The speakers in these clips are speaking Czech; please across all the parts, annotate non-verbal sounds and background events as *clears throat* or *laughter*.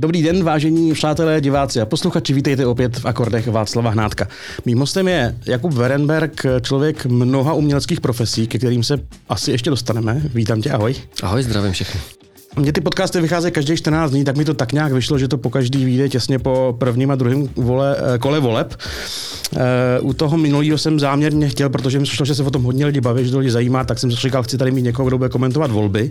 Dobrý den, vážení přátelé, diváci a posluchači, vítejte opět v akordech Václava Hnátka. Mým hostem je Jakub Verenberg, člověk mnoha uměleckých profesí, ke kterým se asi ještě dostaneme. Vítám tě, ahoj. Ahoj, zdravím všechny. Mně ty podcasty vycházejí každý 14 dní, tak mi to tak nějak vyšlo, že to po každý vyjde těsně po prvním a druhém vole, eh, kole voleb. Eh, u toho minulého jsem záměrně chtěl, protože mi přišlo, že se o tom hodně lidi baví, že to lidi zajímá, tak jsem si říkal, chci tady mít někoho, kdo bude komentovat volby.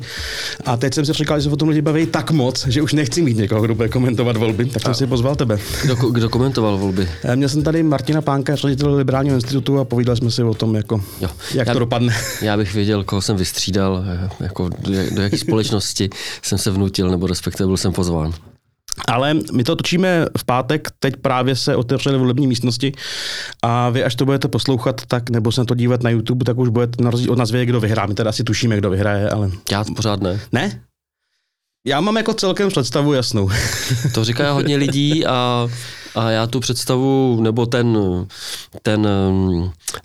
A teď jsem si říkal, že se o tom lidi baví tak moc, že už nechci mít někoho, kdo bude komentovat volby, tak jsem a si pozval tebe. Kdo, kdo komentoval volby? Eh, měl jsem tady Martina Pánka, ředitel Liberálního institutu a povídali jsme si o tom, jako, jo. jak já, to dopadne. Já bych věděl, koho jsem vystřídal, jako do, do jaké společnosti jsem se vnutil, nebo respektive byl jsem pozván. Ale my to točíme v pátek, teď právě se otevřely volební místnosti a vy, až to budete poslouchat, tak nebo se na to dívat na YouTube, tak už budete na rozdíl od nás vědět, kdo vyhrá. My teda asi tušíme, kdo vyhraje, ale... Já pořád ne. Ne? Já mám jako celkem představu jasnou. To říká hodně lidí a a já tu představu, nebo ten, ten,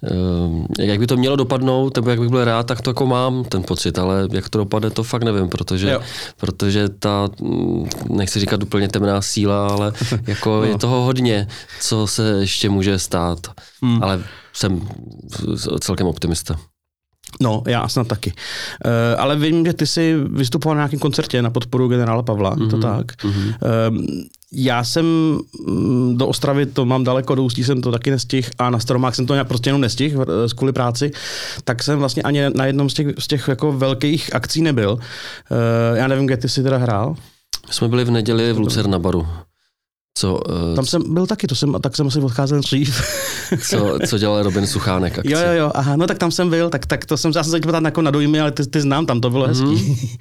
eh, jak by to mělo dopadnout, nebo jak bych byl rád, tak to jako mám ten pocit, ale jak to dopadne, to fakt nevím, protože, protože ta, nechci říkat úplně temná síla, ale *laughs* jako no. je toho hodně, co se ještě může stát. Hmm. Ale jsem celkem optimista. No, já snad taky. Uh, ale vím, že ty jsi vystupoval na nějakém koncertě na podporu generála Pavla, mm-hmm. to mhm, tak. Mm-hmm. Uh, já jsem mm, do Ostravy, to mám daleko, do Ústí jsem to taky nestihl a na Staromák jsem to prostě jenom nestihl z kvůli práci, tak jsem vlastně ani na jednom z těch, z těch jako velkých akcí nebyl. Uh, já nevím, kde ty jsi teda hrál. My jsme byli v neděli v Lucerna baru. Co, uh, Tam jsem byl taky, to jsem, tak jsem asi odcházel dřív. *laughs* co, co dělal Robin Suchánek akci. Jo, jo, jo, aha, no tak tam jsem byl, tak, tak to jsem zase začal ptát jako na dojmy, ale ty, ty znám, tam to bylo hezký. Mm-hmm.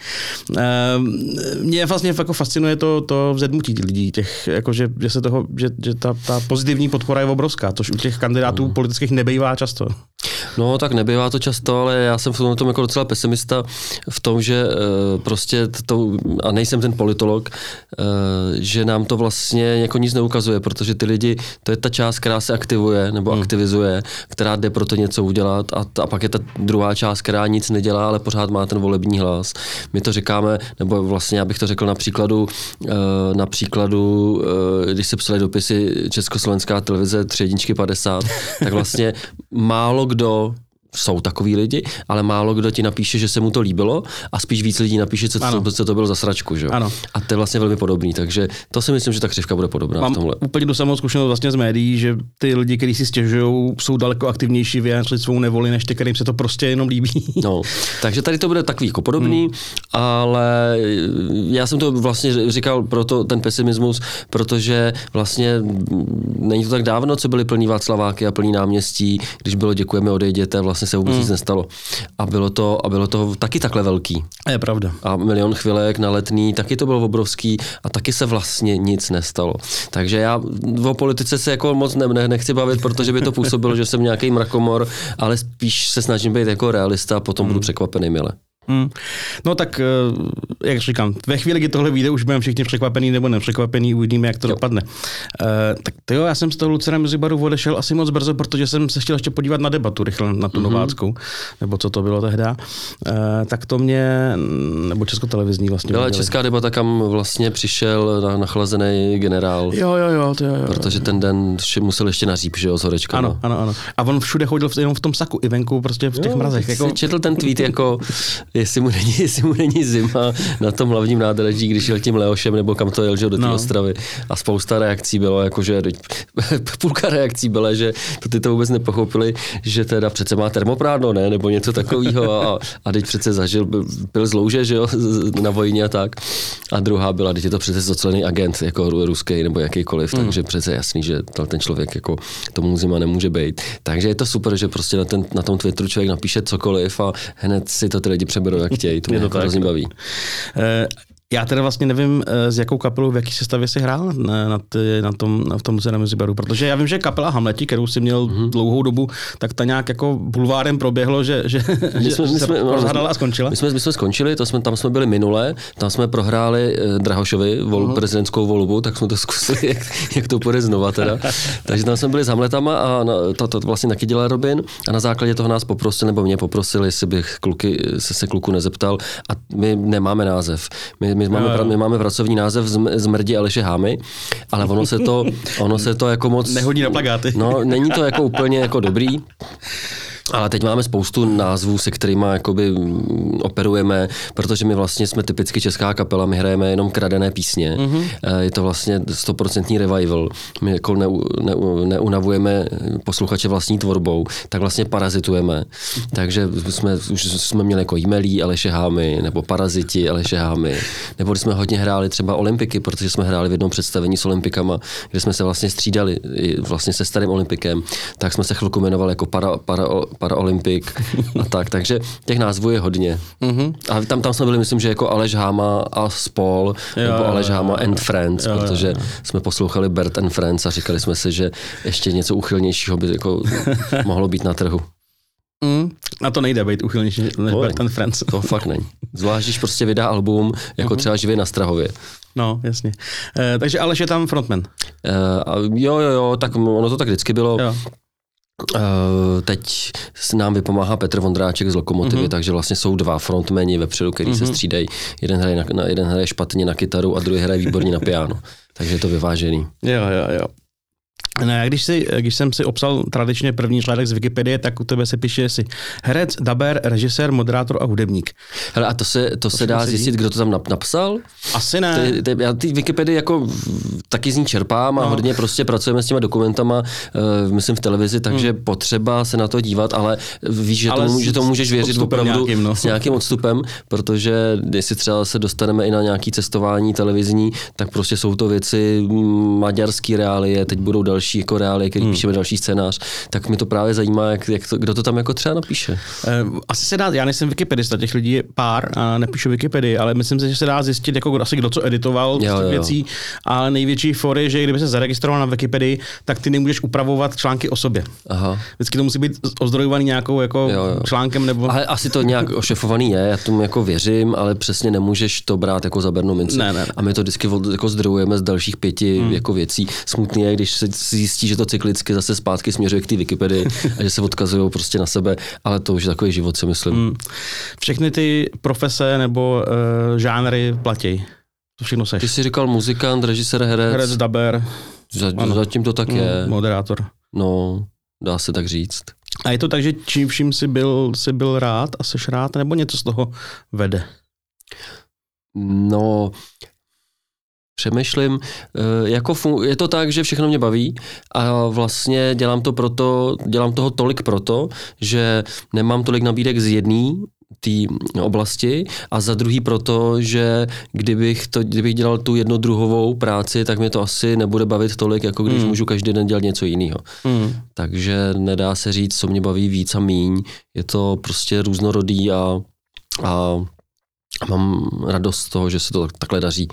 *laughs* Mě vlastně jako fascinuje to, to vzedmutí lidí, těch, jako že, že, se toho, že, že ta, ta pozitivní podpora je obrovská, což u těch kandidátů mm. politických nebývá často. No tak nebývá to často, ale já jsem v tom jako docela pesimista v tom, že uh, prostě to, a nejsem ten politolog, uh, že nám to vlastně jako nic neukazuje, protože ty lidi, to je ta část, která se aktivuje nebo hmm. aktivizuje, která jde pro to něco udělat a, a pak je ta druhá část, která nic nedělá, ale pořád má ten volební hlas. My to říkáme, nebo vlastně já bych to řekl na příkladu, uh, na příkladu, když se psali dopisy Československá televize 3 jedničky 50, tak vlastně málo kdo so jsou takový lidi, ale málo kdo ti napíše, že se mu to líbilo a spíš víc lidí napíše, co, co, co to bylo za sračku. Že? Ano. A to je vlastně velmi podobný, takže to si myslím, že ta křivka bude podobná Mám v tomhle. úplně tu samou zkušenost vlastně z médií, že ty lidi, kteří si stěžují, jsou daleko aktivnější vyjádřit svou nevoli, než ty, kterým se to prostě jenom líbí. *laughs* No, takže tady to bude takový jako podobný, hmm. ale já jsem to vlastně říkal proto ten pesimismus, protože vlastně není to tak dávno, co byly plný Václaváky a plný náměstí, když bylo děkujeme, odejděte, vlastně vlastně se vůbec mm. nic nestalo. A bylo, to, a bylo to taky takhle velký. A je pravda. A milion chvilek na letný, taky to bylo obrovský a taky se vlastně nic nestalo. Takže já o politice se jako moc ne, ne, nechci bavit, protože by to působilo, že jsem nějaký mrakomor, ale spíš se snažím být jako realista a potom mm. budu překvapený mile. Hmm. No tak, eh, jak říkám, ve chvíli, kdy tohle vyjde, už budeme všichni překvapený nebo nepřekvapený, uvidíme, jak to jo. dopadne. Uh, tak to jo, já jsem z toho Lucera Mezibaru odešel asi moc brzo, protože jsem se chtěl ještě podívat na debatu rychle, na tu mm-hmm. nováckou, nebo co to bylo tehdy. Uh, tak to mě, nebo česko-televizní vlastně. Byla česká debata, kam vlastně přišel na, nachlazený generál. Jo, jo, jo, to jo, jo. Protože ten den musel ještě naříp, že jo, z horečka. Ano, ano, ano. A on všude chodil jenom v tom saku, i venku, prostě v těch jo, mrazech. Jako... četl ten tweet jako jestli mu, není, *laughs* jestli mu není zima na tom hlavním nádraží, když jel tím Leošem nebo kam to jel, že do té no. Ostravy. A spousta reakcí bylo, jako že *laughs* půlka reakcí byla, že to ty to vůbec nepochopili, že teda přece má termoprádno, ne, nebo něco takového a, a teď přece zažil, byl, byl zlouže, že jo, na vojně a tak. A druhá byla, teď je to přece zocelený agent, jako ruský nebo jakýkoliv, mm. takže přece jasný, že ten člověk jako tomu zima nemůže být. Takže je to super, že prostě na, ten, na tom Twitteru člověk napíše cokoliv a hned si to ty lidi přeberou, jak chtějí. To mě, mě to hrozně baví. Já teda vlastně nevím, s eh, jakou kapelou, v jaký sestavě jsi hrál na, na, ty, na tom, na tom muzeum Zibaru, protože já vím, že kapela Hamleti, kterou si měl mm-hmm. dlouhou dobu, tak ta nějak jako bulvárem proběhlo, že, že, my jsme, že my jsme, no, a skončila. My jsme, my jsme skončili, to jsme, tam jsme byli minule, tam jsme prohráli eh, Drahošovi vol, uh-huh. prezidentskou volbu, tak jsme to *laughs* zkusili, jak, jak to půjde znova teda. *laughs* Takže tam jsme byli s Hamletama a na, to, to vlastně taky dělal Robin a na základě toho nás poprosil, nebo mě poprosili, jestli bych kluky, se, se kluku nezeptal a my nemáme název. My, my máme, pra, my máme pracovní název zm- Zmrdi Aleše Hámy, ale ono se to, ono se to jako moc... Nehodí na plagáty. No, není to jako úplně jako dobrý. Ale teď máme spoustu názvů, se kterými jakoby mm, operujeme, protože my vlastně jsme typicky česká kapela, my hrajeme jenom kradené písně. Mm-hmm. Je to vlastně stoprocentní revival. My jako ne, ne, neunavujeme posluchače vlastní tvorbou, tak vlastně parazitujeme. Takže jsme, už jsme měli jako e-mailí Aleše Hámy, nebo Paraziti Aleše Hámy, nebo jsme hodně hráli třeba Olympiky, protože jsme hráli v jednom představení s Olympikama, kde jsme se vlastně střídali vlastně se starým Olympikem, tak jsme se chvilku jmenovali jako para, para, Paralympik a tak, takže těch názvů je hodně. Mm-hmm. A tam, tam jsme byli, myslím, že jako Aleš Háma a Spol, jo, nebo Aleš Háma and Friends, jo, protože jo, jo. jsme poslouchali Bert and Friends a říkali jsme si, že ještě něco uchylnějšího by jako *laughs* mohlo být na trhu. Mm, na to nejde být uchylnější než Bert and Friends. To fakt není. Zvlášť, když prostě vydá album, jako mm-hmm. třeba živě na Strahově. No, jasně. E, takže Aleš je tam frontman. E, jo, jo, jo, tak ono to tak vždycky bylo. Jo. Uh, teď s nám vypomáhá Petr Vondráček z Lokomotivy, mm-hmm. takže vlastně jsou dva frontmeni vepředu, který mm-hmm. se mhm. střídají. Jeden hraje, na, jeden hraje špatně na kytaru a druhý hraje výborně na *laughs* piano. Takže je to vyvážený. Jo, jo, jo. No, já když, si, když jsem si obsal tradičně první článek z Wikipedie, tak u tebe se píše si herec, daber, režisér, moderátor a hudebník. Hele, a to se, to, to se dá zjistit, kdo to tam napsal? Asi ne. Ty, ty, já ty Wikipedii jako taky z ní čerpám a no. hodně prostě pracujeme s těma dokumentama, uh, myslím v televizi, takže hmm. potřeba se na to dívat, ale víš, že, ale to, že to můžeš věřit opravdu nějakým, no. s nějakým odstupem, protože jestli třeba se dostaneme i na nějaký cestování televizní, tak prostě jsou to věci maďarský reálie, teď budou další další jako reály, který hmm. píšeme další scénář, tak mi to právě zajímá, jak, jak to, kdo to tam jako třeba napíše. Uh, asi se dá, já nejsem wikipedista, těch lidí je pár a nepíšu Wikipedii, ale myslím si, že se dá zjistit, jako asi kdo co editoval jo, těch věcí, ale největší for je, že kdyby se zaregistroval na Wikipedii, tak ty nemůžeš upravovat články o sobě. Aha. Vždycky to musí být ozdrojovaný nějakou jako jo, jo. článkem nebo... Ale asi to nějak *laughs* ošefovaný je, já tomu jako věřím, ale přesně nemůžeš to brát jako za bernou minci. Ne, ne, ne. A my to vždycky jako zdrojujeme z dalších pěti hmm. jako věcí. Smutný je, když se zjistí, že to cyklicky zase zpátky směřuje k té Wikipedii *laughs* a že se odkazují prostě na sebe, ale to už je takový život, si myslím. Hmm. Všechny ty profese nebo uh, žánry platí. To všechno seš. Ty jsi říkal muzikant, režisér, herec. Herec, daber. Za, zatím to tak hmm, je. Moderátor. No, dá se tak říct. A je to tak, že čím vším jsi byl, jsi byl rád a jsi rád, nebo něco z toho vede? No, přemýšlím, eh, jako fun- je to tak, že všechno mě baví a vlastně dělám to proto, dělám toho tolik proto, že nemám tolik nabídek z jedné té oblasti a za druhý proto, že kdybych, to, kdybych dělal tu jednodruhovou práci, tak mě to asi nebude bavit tolik, jako když mm. můžu každý den dělat něco jiného. Mm. Takže nedá se říct, co mě baví víc a míň. Je to prostě různorodý a, a a mám radost z toho, že se to takhle daří,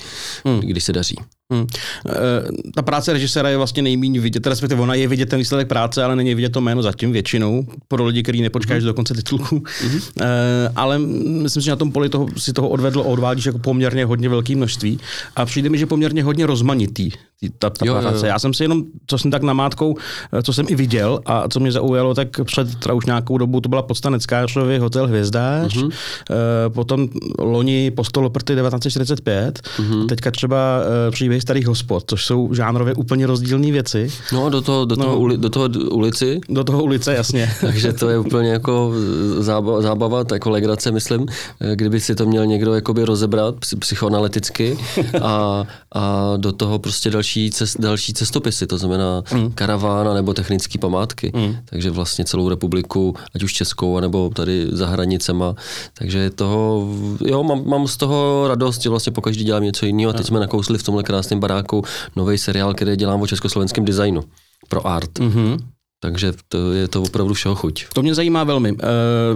hmm. když se daří. Hmm. E, ta práce režiséra je vlastně nejméně vidět, respektive ona je vidět ten výsledek práce, ale není vidět to jméno zatím většinou, pro lidi, kteří nepočkají hmm. do konce titulku. Hmm. E, ale myslím si, že na tom poli toho, si toho odvedlo a odvádíš jako poměrně hodně velké množství a přijde mi, že poměrně hodně rozmanitý ta, ta jo, práce. Jo, jo. Já jsem si jenom, co jsem tak namátkou, eh, co jsem i viděl a co mě zaujalo, tak před teda už nějakou dobu to byla podstanecká člověk Hotel Hvězdář, mm-hmm. e, potom loni Postoloprty 1945, mm-hmm. teďka třeba e, příběhy starých hospod, což jsou žánrově úplně rozdílné věci. No do toho, do toho, no, uli, do toho ulici. Do toho ulice, jasně. *laughs* Takže to je úplně jako zábava, zábava jako legrace, myslím, kdyby si to měl někdo jakoby rozebrat psychoanalyticky *laughs* a, a do toho prostě další další, cest, další cestopisy, to znamená mm. karavána nebo technické památky. Mm. Takže vlastně celou republiku, ať už českou, nebo tady za hranicema. Takže toho, jo, mám, mám z toho radost, že vlastně pokaždý dělám něco jiného. A teď jsme nakousli v tomhle krásném baráku nový seriál, který dělám o československém designu pro art. Mm-hmm. Takže to je to opravdu všeho chuť. To mě zajímá velmi. Uh,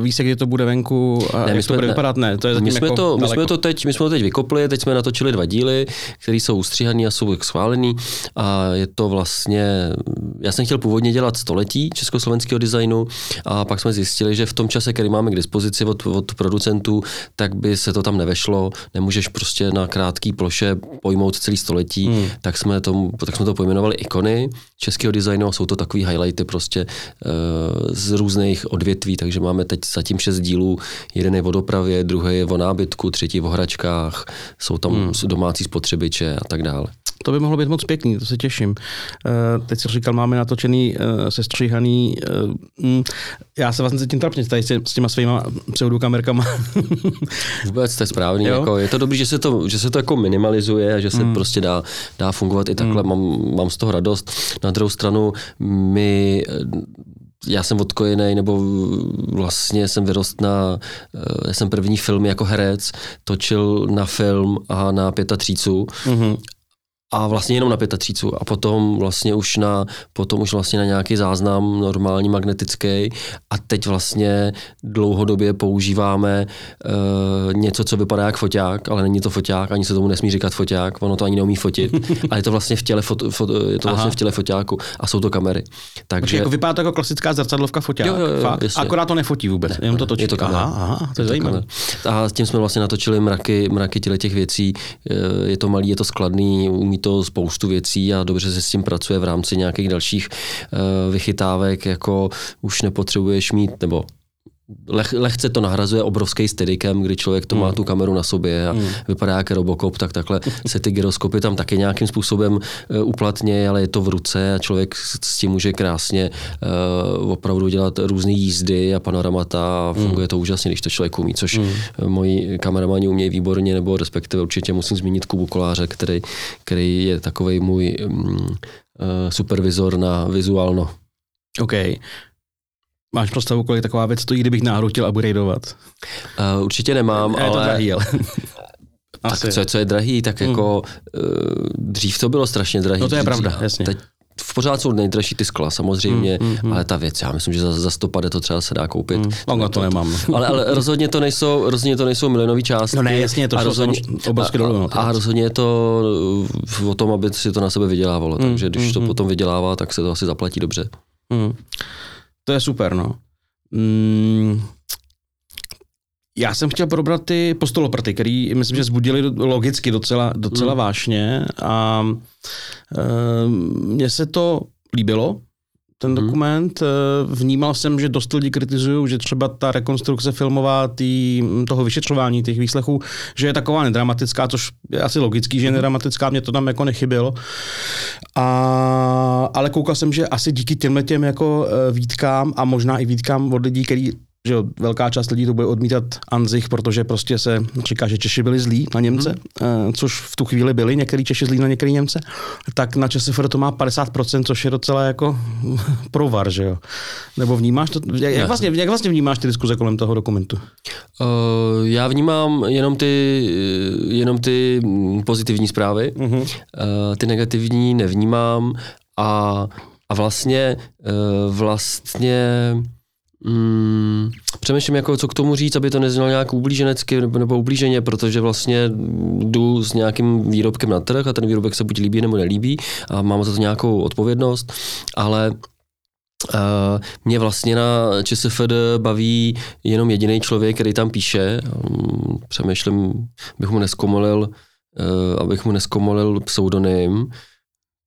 víš kdy to bude venku a ne, jak to bude ne, vypadat? Ne, to je my jsme, jako to, my, jsme to teď, my jsme to teď vykopli, teď jsme natočili dva díly, které jsou ustříhané a jsou schválený a je to vlastně, já jsem chtěl původně dělat století československého designu a pak jsme zjistili, že v tom čase, který máme k dispozici od, od producentů, tak by se to tam nevešlo, nemůžeš prostě na krátký ploše pojmout celý století, hmm. tak, jsme to, tak jsme to pojmenovali ikony českého designu a jsou to takový highlighty prostě z různých odvětví, takže máme teď zatím šest dílů, jeden je o dopravě, druhý je o nábytku, třetí o hračkách, jsou tam hmm. domácí spotřebiče a tak dále. To by mohlo být moc pěkný, to se těším. Uh, teď jsi říkal, máme natočený, uh, sestříhaný. Uh, já se vlastně cítím trapně tady s těma svýma pseudokamerkama. *laughs* Vůbec, to je správný. Jako, je to dobré, že se to, že se to jako minimalizuje a že se hmm. prostě dá, dá fungovat i takhle. Hmm. Mám, mám z toho radost. Na druhou stranu, my já jsem odkojený, nebo vlastně jsem vyrost na, já jsem první film jako herec, točil na film a na třícu. Mm-hmm a vlastně jenom na třícu a potom vlastně už na, potom už vlastně na nějaký záznam normální magnetický a teď vlastně dlouhodobě používáme uh, něco, co vypadá jak foťák, ale není to foťák, ani se tomu nesmí říkat foťák, ono to ani neumí fotit, *laughs* ale je to vlastně v těle, fot, fot, je to vlastně v těle foťáku a jsou to kamery. Takže jako vypadá to jako klasická zrcadlovka foťák, jo, jo, jo, fakt? Akorát to nefotí vůbec, ne, jenom to točí. Je to kamera. Aha, aha, to je zajímavé. A s tím jsme vlastně natočili mraky, mraky těch věcí, je to malý, je to skladný, umí to spoustu věcí a dobře se s tím pracuje v rámci nějakých dalších uh, vychytávek, jako už nepotřebuješ mít, nebo leh, lehce to nahrazuje obrovský steadikem, kdy člověk to má mm. tu kameru na sobě a mm. vypadá jako Robocop, tak takhle *laughs* se ty gyroskopy tam taky nějakým způsobem uh, uplatně, ale je to v ruce a člověk s tím může krásně uh, opravdu dělat různé jízdy a panoramata a mm. funguje mm. to úžasně, když to člověk umí, což mm. moji kameramani umějí výborně, nebo respektive určitě musím zmínit Kubu Koláře, který, který je takový můj um, uh, supervizor na vizuálno. OK. Máš představu, kolik taková věc stojí, kdybych náhodou chtěl upgradeovat? Uh, určitě nemám, je ale... to drahý, ale... *laughs* tak co, co je drahý, tak hmm. jako uh, dřív to bylo strašně drahý. No to je dřív, pravda, jasně. Teď v pořád jsou nejdražší ty skla, samozřejmě, mm, mm, ale ta věc, já myslím, že za, za 150 to třeba se dá koupit. Mm, no, to, to nemám. *laughs* ale, ale rozhodně to nejsou, rozhodně to nejsou milionové částky. No ne, jasně, to a rozhodně, obrovské dolů. No, a, rozhodně je to o tom, aby si to na sebe vydělávalo, mm, takže když mm, to mm. potom vydělává, tak se to asi zaplatí dobře. Mm. To je super, no. Mm, já jsem chtěl probrat ty postoloprty, který myslím, že zbudili logicky docela, docela mm. vášně a e, mně se to líbilo, ten mm. dokument. E, vnímal jsem, že dost lidí kritizují, že třeba ta rekonstrukce filmová tý, toho vyšetřování těch výslechů, že je taková nedramatická, což je asi logický, že je mhm. nedramatická, mě to tam jako nechybělo. A, ale koukal jsem, že asi díky těmhle těm jako e, výtkám a možná i výtkám od lidí, který že velká část lidí to bude odmítat Anzich, protože prostě se říká, že Češi byli zlí na Němce, hmm. což v tu chvíli byli některý Češi zlí na některý Němce, tak na ČSFR to má 50%, což je docela jako *laughs* provar, že jo. Nebo vnímáš to, jak, jak, vlastně, jak vlastně vnímáš ty diskuze kolem toho dokumentu? Uh, já vnímám jenom ty, jenom ty pozitivní zprávy, uh-huh. uh, ty negativní nevnímám a, a vlastně, uh, vlastně Mm, přemýšlím, jako, co k tomu říct, aby to neznělo nějak ublíženecky nebo, nebo ublíženě, protože vlastně jdu s nějakým výrobkem na trh a ten výrobek se buď líbí nebo nelíbí a mám za to nějakou odpovědnost, ale Uh, mě vlastně na ČSFD baví jenom jediný člověk, který tam píše. Um, přemýšlím, bych mu neskomolil, uh, abych mu neskomolil pseudonym.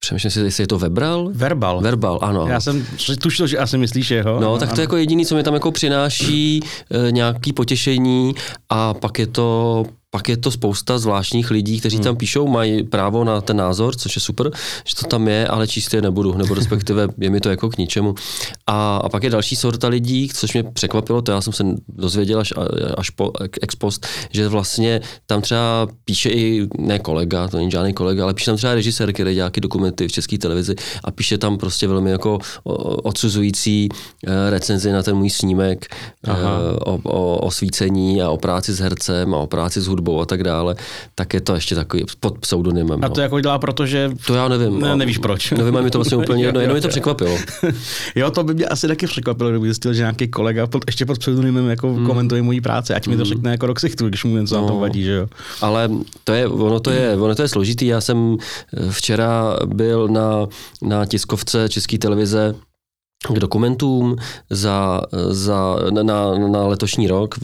Přemýšlím si, jestli je to Vebral? Verbal. Verbal, ano. Já jsem tušil, že asi myslíš jeho. No, tak to je jako jediný, co mi tam jako přináší e, nějaký potěšení a pak je to pak je to spousta zvláštních lidí, kteří hmm. tam píšou, mají právo na ten názor, což je super, že to tam je, ale číst je nebudu, nebo respektive *laughs* je mi to jako k ničemu. A, a pak je další sorta lidí, což mě překvapilo, to já jsem se dozvěděl až, až po ex post, že vlastně tam třeba píše i, ne kolega, to není žádný kolega, ale píše tam třeba režisér, který dělá dokumenty v české televizi a píše tam prostě velmi jako odsuzující eh, recenzi na ten můj snímek Aha. Eh, o, o, o svícení a o práci s hercem a o práci s hudbou hudbou a tak dále, tak je to ještě takový pod pseudonymem. A to no. jako dělá, protože... To já nevím. Ne, nevíš proč. Nevím, mi to vlastně úplně *laughs* jedno, jenom mi to překvapilo. *laughs* jo, to by mě asi taky překvapilo, kdyby zjistil, že nějaký kolega pod, ještě pod pseudonymem jako hmm. komentuje mojí práci, ať mi to hmm. řekne jako do ksichtu, když mu něco no, na tom vadí, že jo. Ale to je, ono to je, ono to je složitý. Já jsem včera byl na, na tiskovce České televize k dokumentům za, za, na, na letošní rok,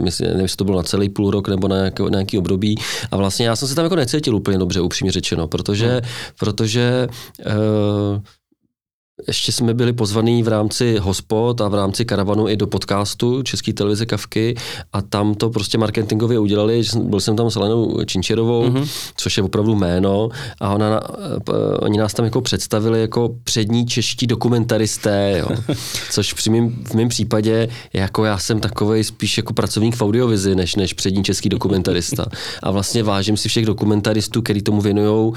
myslím, nevím, jestli to bylo na celý půl rok nebo na nějaký, na nějaký období. A vlastně já jsem se tam jako necítil úplně dobře, upřímně řečeno, protože, hmm. protože uh, ještě jsme byli pozvaní v rámci hospod a v rámci karavanu i do podcastu České televize Kavky a tam to prostě marketingově udělali, byl jsem tam s Alenou Činčerovou, mm-hmm. což je opravdu jméno a ona, oni nás tam jako představili jako přední čeští dokumentaristé, jo. *laughs* což při mým, v mém případě jako já jsem takový spíš jako pracovník v audiovizi, než, než přední český dokumentarista. A vlastně vážím si všech dokumentaristů, kteří tomu věnují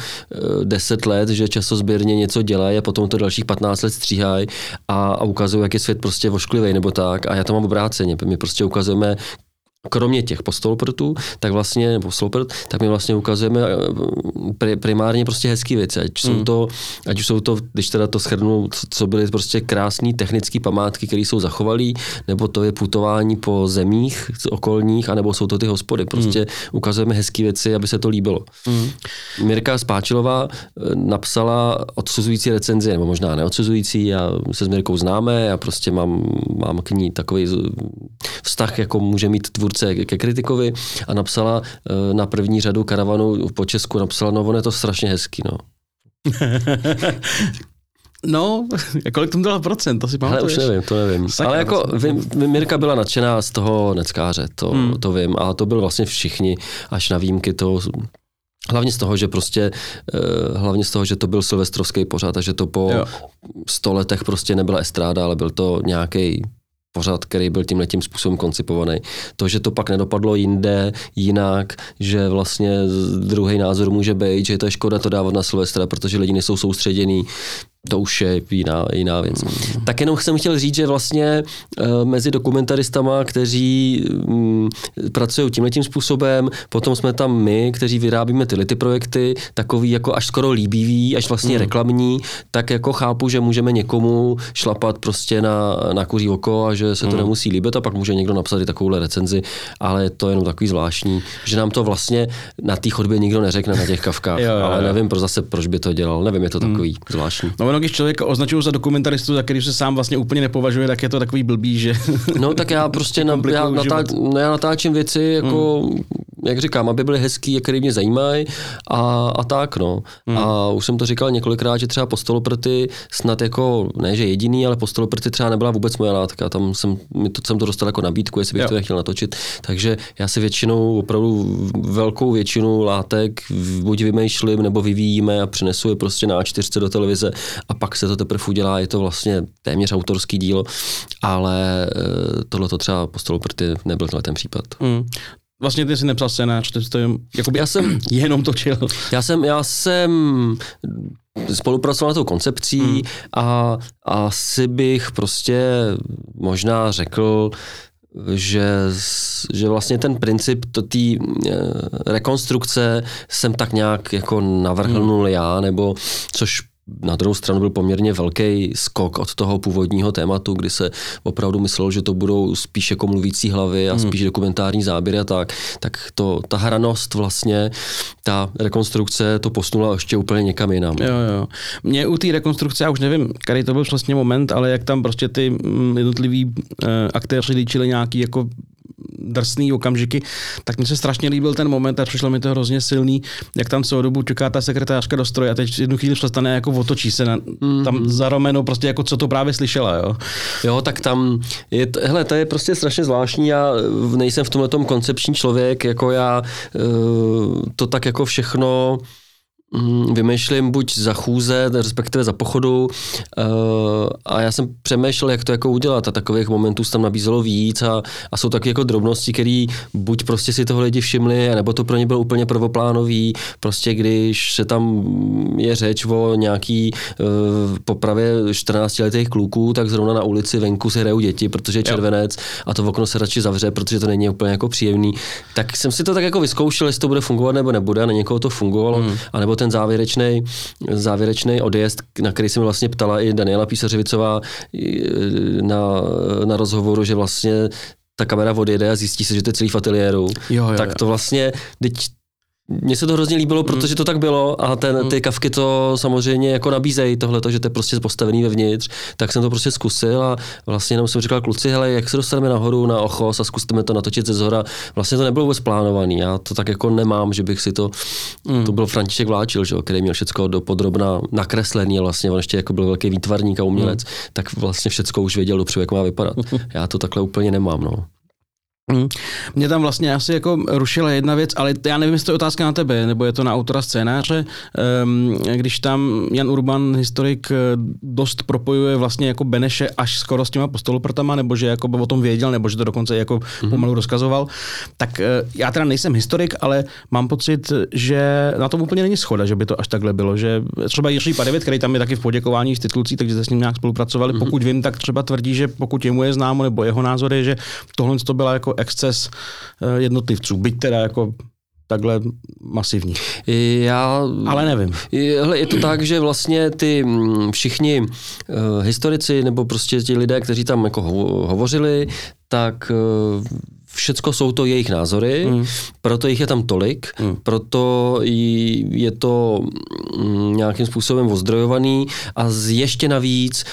10 let, že časozběrně něco dělají a potom to dalších 15 let stříhají a, a ukazují, jak je svět prostě vošklivý nebo tak. A já to mám obráceně. My prostě ukazujeme kromě těch postolprtů, tak vlastně, nebo stolprt, tak my vlastně ukazujeme eh, primárně prostě hezké věci. Ať jsou, mm. to, ať jsou to, když teda to schrnu, co byly prostě krásné technické památky, které jsou zachovalé, nebo to je putování po zemích okolních, anebo jsou to ty hospody. Prostě mm. ukazujeme hezké věci, aby se to líbilo. Mm. Mirka Spáčilová eh, napsala odsuzující recenzi, nebo možná neodsuzující, já se s Mirkou známe, já prostě mám, mám k ní takový vztah, jako může mít tvůrce ke kritikovi a napsala eh, na první řadu karavanu po Česku, napsala, no on je to strašně hezký, no. *laughs* No, *laughs* kolik tomu dala procent, to si pamatuješ? Ale už nevím, to nevím. Sakra, Ale jako vím, Mirka byla nadšená z toho neckáře, to, hmm. to vím. A to byl vlastně všichni, až na výjimky to Hlavně z toho, že prostě, uh, hlavně z toho, že to byl silvestrovský pořád a že to po sto letech prostě nebyla estráda, ale byl to nějaký pořad, který byl tím způsobem koncipovaný. To, že to pak nedopadlo jinde, jinak, že vlastně druhý názor může být, že je to škoda to dávat na Silvestra, protože lidi nejsou soustředění to už je jiná, jiná věc. Mm. Tak jenom jsem chtěl říct, že vlastně uh, mezi dokumentaristama, kteří um, pracují tímhle tím způsobem, potom jsme tam my, kteří vyrábíme tyhle ty projekty, takový jako až skoro líbivý, až vlastně mm. reklamní, tak jako chápu, že můžeme někomu šlapat prostě na, na kuří oko a že se to mm. nemusí líbit a pak může někdo napsat i takovouhle recenzi, ale je to jenom takový zvláštní, že nám to vlastně na té chodbě nikdo neřekne na těch kavkách, jo, *laughs* jo, jo. ale nevím pro zase, proč by to dělal, nevím, je to mm. takový mm. zvláštní. No, ono, když člověk označují za dokumentaristu, tak když se sám vlastně úplně nepovažuje, tak je to takový blbý, že... No tak já prostě *laughs* na, já, natáč, no, já natáčím věci jako, hmm. Jak říkám, aby byly hezký, které mě zajímají a, a tak, no. Hmm. A už jsem to říkal několikrát, že třeba postoloprty snad jako, ne že jediný, ale postoloprty třeba nebyla vůbec moje látka. Tam jsem, to, jsem to dostal jako nabídku, jestli bych jo. to nechtěl natočit. Takže já si většinou, opravdu velkou většinu látek buď vymýšlím nebo vyvíjíme a přinesu je prostě na A4 do televize a pak se to teprve udělá, je to vlastně téměř autorský dílo, ale eh, tohle to třeba po Stoloprty nebyl ten případ. Mm. Vlastně ty jsi nepsal scénář, ty jsi to jakoby já jsem, *clears throat* jenom točil. Já jsem, já jsem spolupracoval na tou koncepcí mm. a asi bych prostě možná řekl, že, že vlastně ten princip té eh, rekonstrukce jsem tak nějak jako navrhnul hmm. já, nebo což na druhou stranu byl poměrně velký skok od toho původního tématu, kdy se opravdu myslelo, že to budou spíš jako mluvící hlavy a hmm. spíš dokumentární záběry a tak. Tak to, ta hranost vlastně, ta rekonstrukce to posunula ještě úplně někam jinam. Jo, jo. Mě u té rekonstrukce, já už nevím, který to byl vlastně moment, ale jak tam prostě ty mm, jednotliví uh, aktéři líčili nějaký jako drsný okamžiky, tak mi se strašně líbil ten moment a přišlo mi to hrozně silný, jak tam celou dobu čeká ta sekretářka do stroje a teď jednu chvíli přestane jako otočí se na, mm-hmm. tam za romeno, prostě jako co to právě slyšela, jo. Jo, tak tam, je, hele, to je prostě strašně zvláštní, já nejsem v tomhle koncepční člověk, jako já eh, to tak jako všechno vymýšlím buď za chůze, respektive za pochodu. Uh, a já jsem přemýšlel, jak to jako udělat. A takových momentů se tam nabízelo víc a, a jsou taky jako drobnosti, které buď prostě si toho lidi všimli, nebo to pro ně bylo úplně prvoplánový, prostě když se tam je řeč o nějaký uh, popravě 14 letých kluků, tak zrovna na ulici venku se hrajou děti, protože je červenec a to okno se radši zavře, protože to není úplně jako příjemný. Tak jsem si to tak jako vyzkoušel, jestli to bude fungovat nebo nebude a na někoho to fungovalo, hmm. anebo ten závěrečný, závěrečný odjezd, na který se mi vlastně ptala i Daniela Písařevicová na, na rozhovoru, že vlastně ta kamera odjede a zjistí se, že to je celý v ateliéru. Jo, jo, tak to vlastně, teď mně se to hrozně líbilo, Mm. protože to tak bylo a ten, ty kavky to samozřejmě jako nabízejí tohle, že to je prostě postavený vevnitř, tak jsem to prostě zkusil a vlastně jenom jsem říkal kluci, hele, jak se dostaneme nahoru na ochos a zkusíme to natočit ze zhora. Vlastně to nebylo vůbec plánovaný, já to tak jako nemám, že bych si to, to byl František Vláčil, že, jo, který měl všechno do podrobna nakreslený a vlastně on ještě jako byl velký výtvarník a umělec, tak vlastně všechno už věděl dopředu, jak má vypadat. *laughs* Já to takhle úplně nemám, no. Mm. Mě tam vlastně asi jako rušila jedna věc, ale já nevím, jestli to je otázka na tebe, nebo je to na autora scénáře, um, když tam Jan Urban, historik, eh, dost propojuje vlastně jako Beneše až skoro s těma postoloprtama, nebo že jako by o tom věděl, nebo že to dokonce jako mm-hmm. pomalu rozkazoval, tak eh, já teda nejsem historik, ale mám pocit, že na tom úplně není schoda, že by to až takhle bylo, že třeba Jiří Padevět, který tam je taky v poděkování v titulcích, takže se s ním nějak spolupracovali, mm-hmm. pokud vím, tak třeba tvrdí, že pokud jemu je známo, nebo jeho názor je, že tohle to byla jako exces eh, jednotlivců, byť teda jako takhle masivní. Já, Ale nevím. Je, hele, je to tak, že vlastně ty mm, všichni uh, historici nebo prostě ti lidé, kteří tam jako ho, hovořili, tak uh, všecko jsou to jejich názory, mm. proto jich je tam tolik, mm. proto je to mm, nějakým způsobem ozdrojovaný a z ještě navíc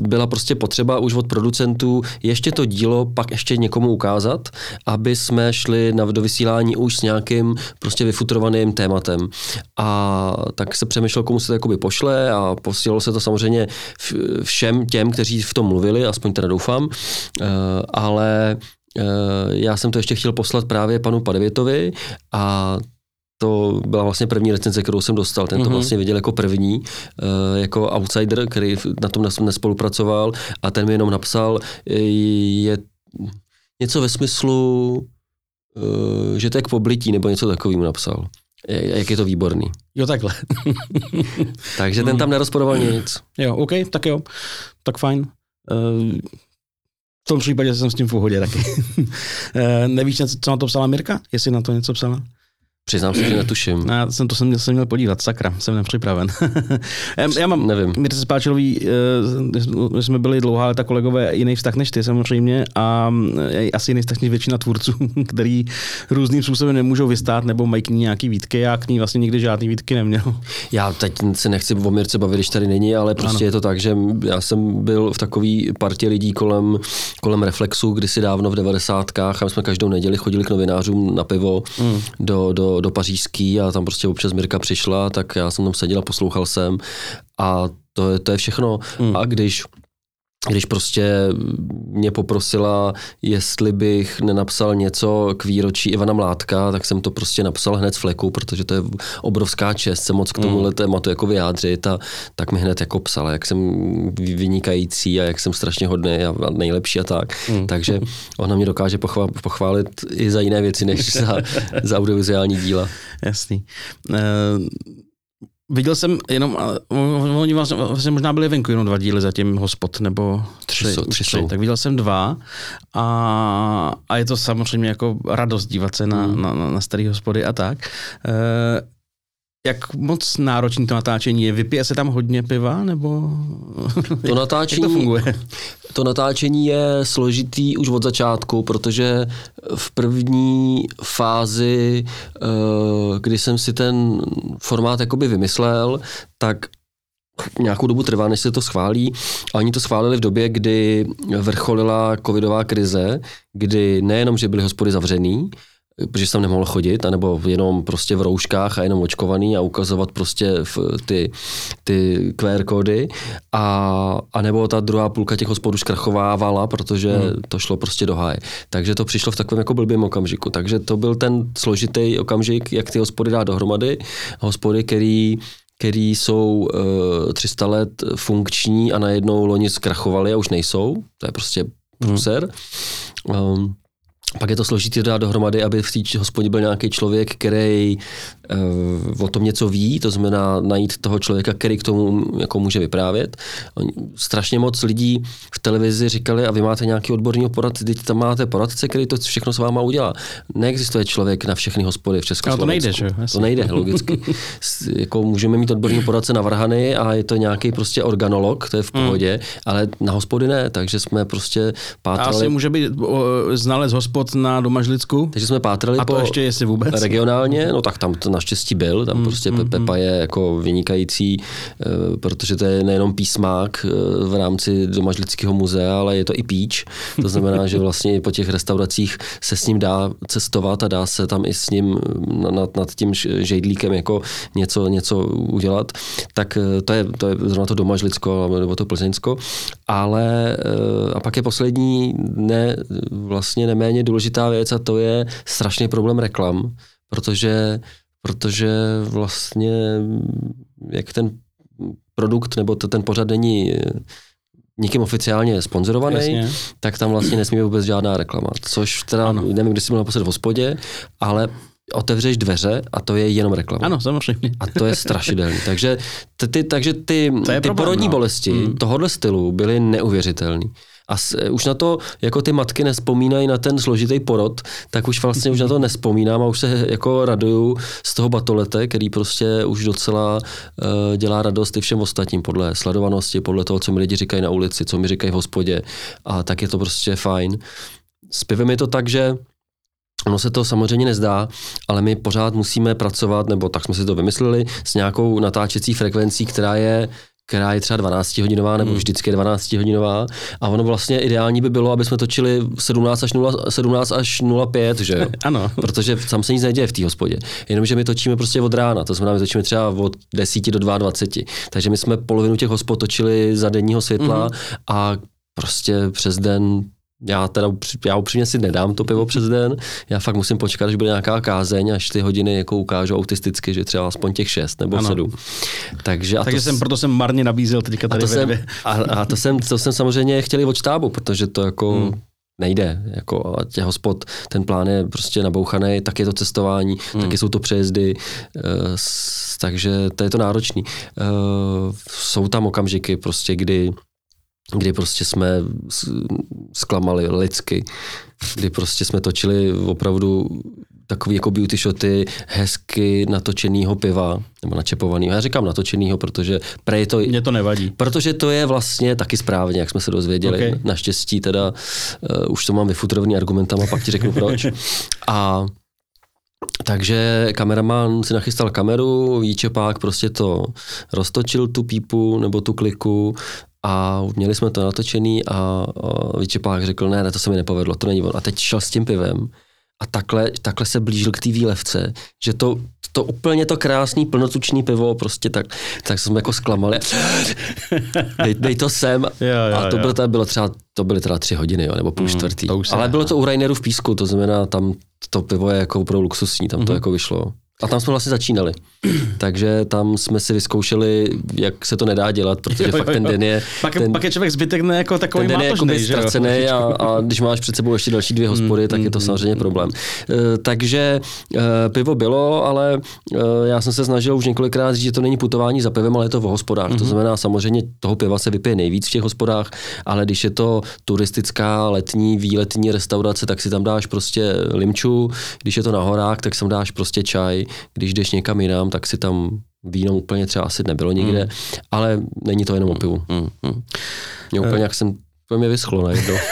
byla prostě potřeba už od producentů ještě to dílo pak ještě někomu ukázat, aby jsme šli na, do vysílání už s nějakým prostě vyfutrovaným tématem. A tak se přemýšlel, komu se to jakoby pošle a posílalo se to samozřejmě všem těm, kteří v tom mluvili, aspoň teda doufám, uh, ale já jsem to ještě chtěl poslat právě panu Padevětovi a to byla vlastně první recenze, kterou jsem dostal. Ten to mm-hmm. vlastně viděl jako první, jako outsider, který na tom nespolupracoval a ten mi jenom napsal, je něco ve smyslu, že to je k poblití, nebo něco takového napsal. Jak je to výborný. Jo, takhle. Takže ten tam nerozporoval nic. Jo, OK, tak jo. Tak fajn. Uh, v tom případě jsem s tím v pohodě taky. *laughs* Nevíš, co na to psala Mirka? Jestli na to něco psala? Přiznám se, že netuším. Já jsem to jsem, jsem měl podívat, sakra, jsem nepřipraven. *laughs* já mám, Nevím. Mirce Spáčilový, my jsme byli dlouhá léta kolegové, jiný vztah než ty samozřejmě a asi jiný vztah než většina tvůrců, *laughs* který různým způsobem nemůžou vystát nebo mají k ní nějaký výtky. Já k ní vlastně nikdy žádný výtky neměl. *laughs* Já teď se nechci o Mirce bavit, když tady není, ale prostě ano. je to tak, že já jsem byl v takový partě lidí kolem, kolem Reflexu kdysi dávno v devadesátkách a my jsme každou neděli chodili k novinářům na pivo mm. do, do do Pařížský a tam prostě občas Mirka přišla, tak já jsem tam seděl a poslouchal jsem a to je, to je všechno. Hmm. A když když prostě mě poprosila, jestli bych nenapsal něco k výročí Ivana Mládka, tak jsem to prostě napsal hned z fleku, protože to je obrovská čest se moc k tomuhle mm. tématu jako vyjádřit a tak mi hned jako psala, jak jsem vynikající a jak jsem strašně hodný a nejlepší a tak. Mm. Takže ona mě dokáže pochválit i za jiné věci, než za, *laughs* za audiovizuální díla. Jasný. Uh Viděl jsem jenom, oni vlastně, vlastně možná byli venku jenom dva díly zatím hospod, nebo tři, tři, jsou, tři, tři. tak viděl jsem dva a, a je to samozřejmě jako radost dívat se na, mm. na, na, na starý hospody a tak. E, jak moc náročný to natáčení je? Vypije se tam hodně piva, nebo *laughs* to natáčení, jak to funguje? To natáčení je složitý už od začátku, protože v první fázi, eh, kdy jsem si ten formát jakoby vymyslel, tak nějakou dobu trvá, než se to schválí. A oni to schválili v době, kdy vrcholila covidová krize, kdy nejenom, že byly hospody zavřený, protože jsem nemohl chodit, anebo jenom prostě v rouškách a jenom očkovaný a ukazovat prostě v ty, ty QR kódy a, a nebo ta druhá půlka těch hospodů zkrachovávala, protože hmm. to šlo prostě do háje. Takže to přišlo v takovém jako blbým okamžiku. Takže to byl ten složitý okamžik, jak ty hospody dát dohromady. Hospody, který který jsou uh, eh, 300 let funkční a najednou loni zkrachovali a už nejsou. To je prostě průser. Hmm. Um, pak je to složitý dát dohromady, aby v té hospodě byl nějaký člověk, který uh, o tom něco ví, to znamená najít toho člověka, který k tomu jako může vyprávět. Strašně moc lidí v televizi říkali, a vy máte nějaký odborný poradce, teď tam máte poradce, který to všechno s váma udělá. Neexistuje člověk na všechny hospody v Česku. to nejde, že? To nejde, logicky. *laughs* jako můžeme mít odborný poradce na vrhany a je to nějaký prostě organolog, to je v hmm. pohodě, mm. ale na hospody ne, takže jsme prostě pátrali. A asi může být znalec hospod hospod na Domažlicku. Takže jsme pátrali A to po ještě jestli vůbec? regionálně, no tak tam to naštěstí byl, tam Mm, prostě mm, Pe- Pepa je jako vynikající, eh, protože to je nejenom písmák eh, v rámci Domažlického muzea, ale je to i píč. To znamená, že vlastně po těch restauracích se s ním dá cestovat a dá se tam i s ním na- nad, nad tím žejdlíkem jako něco, něco udělat. Tak eh, to je, to je zrovna to Domažlicko nebo to Plzeňsko. Ale eh, a pak je poslední ne, vlastně neméně důležitá věc a to je strašný problém reklam, protože, protože vlastně jak ten produkt nebo to, ten pořad není eh, nikým oficiálně sponzorovaný, Jasně. tak tam vlastně nesmí být vůbec žádná reklama. Což teda, ano. nevím, kdy jsi byl naposled v hospodě, ale otevřeš dveře a to je jenom reklama. Ano, samozřejmě. A to je strašidelný. *laughs* Takže ty, takže ty, ty problém, porodní no. bolesti Mm. tohohle stylu byly neuvěřitelný. A s, už na to, jako ty matky nespomínají na ten složitý porod, tak už vlastně už na to nespomínám a už se jako raduju z toho batolete, který prostě už docela uh, dělá radost i všem ostatním podle sledovanosti, podle toho, co mi lidi říkají na ulici, co mi říkají v hospodě a tak je to prostě fajn. S pivem je to tak, že Ono se to samozřejmě nezdá, ale my pořád musíme pracovat, nebo tak jsme si to vymysleli, s nějakou natáčecí frekvencí, která je která je třeba 12 hodinová nebo Hmm. vždycky je 12 hodinová a ono vlastně ideální by bylo, aby jsme točili 17 až, 0, 17 až 05, že jo? *laughs* Ano. Protože tam se nic neděje v té hospodě. Jenomže my točíme prostě od rána, to znamená, my točíme třeba od 10 do 22. Takže my jsme polovinu těch hospod točili za denního světla mm-hmm. a prostě přes den já teda já upřímně si nedám to pivo přes den, já fakt musím počkat, až bude nějaká kázeň, až ty hodiny jako ukážou autisticky, že třeba aspoň těch šest nebo Ano. sedm. Takže, a Takže to, jsem, proto jsem marně nabízel teďka a tady to, ve jsem, dvě. a, a to, jsem, to jsem samozřejmě chtěl od štábu, protože to jako Hmm. nejde. Jako a těch hospod, ten plán je prostě nabouchaný, tak je to cestování, hmm. taky jsou to přejezdy, uh, s, takže to je to náročný. Uh, jsou tam okamžiky prostě, kdy kdy prostě jsme zklamali lidsky, kdy prostě jsme točili opravdu takový jako beauty shoty, hezky natočenýho piva, nebo načepovanýho. Já říkám natočenýho, protože prej to, Mně to nevadí. Protože to je vlastně taky správně, jak jsme se dozvěděli. Okay. Naštěstí teda uh, už to mám vyfutrovaný argumentama, pak ti řeknu *laughs* proč. A takže kameraman si nachystal kameru, výčepák prostě to roztočil tu pípu nebo tu kliku a měli jsme to natočený a, a výčepák řekl, ne, ne, to se mi nepovedlo, to není on. A teď šel s tím pivem a takhle, takhle se blížil k té výlevce, že to, to úplně to krásný plnotučný pivo, prostě tak, tak jsme jako zklamali. *laughs* dej, dej to sem. Jo, jo, a to, bylo, to, bylo třeba, to byly teda tři hodiny, jo, nebo půl čtvrtý. už se Ale bylo to u Raineru v Písku, to znamená, tam to pivo je jako opravdu luxusní, tam to jako vyšlo. A tam jsme vlastně začínali. *clears throat* Takže tam jsme si vyzkoušeli, jak se to nedá dělat, protože Jo, *laughs* jo, fakt ten jo. den je, Pak, ten, pak je člověk zbytek ne jako takový ten den je mátožnej, jakoby že jo? ztracený *laughs* a, a když máš před sebou ještě další dvě hospody, tak je to samozřejmě problém. E, takže e, pivo bylo, ale e, já jsem se snažil už několikrát říct, že to není putování za pivem, ale je to v hospodách. To znamená samozřejmě toho piva se vypije nejvíc v těch hospodách, ale když je to turistická letní, výletní restaurace, tak si tam dáš prostě limču, když je to na horách, tak si tam dáš prostě čaj, když jdeš někam jinam, tak si tam víno úplně třeba asi nebylo nikde, ale není to jenom o pivu. Mm, mm. Mě úplně jak jsem to mě vyschlo najednou. *laughs*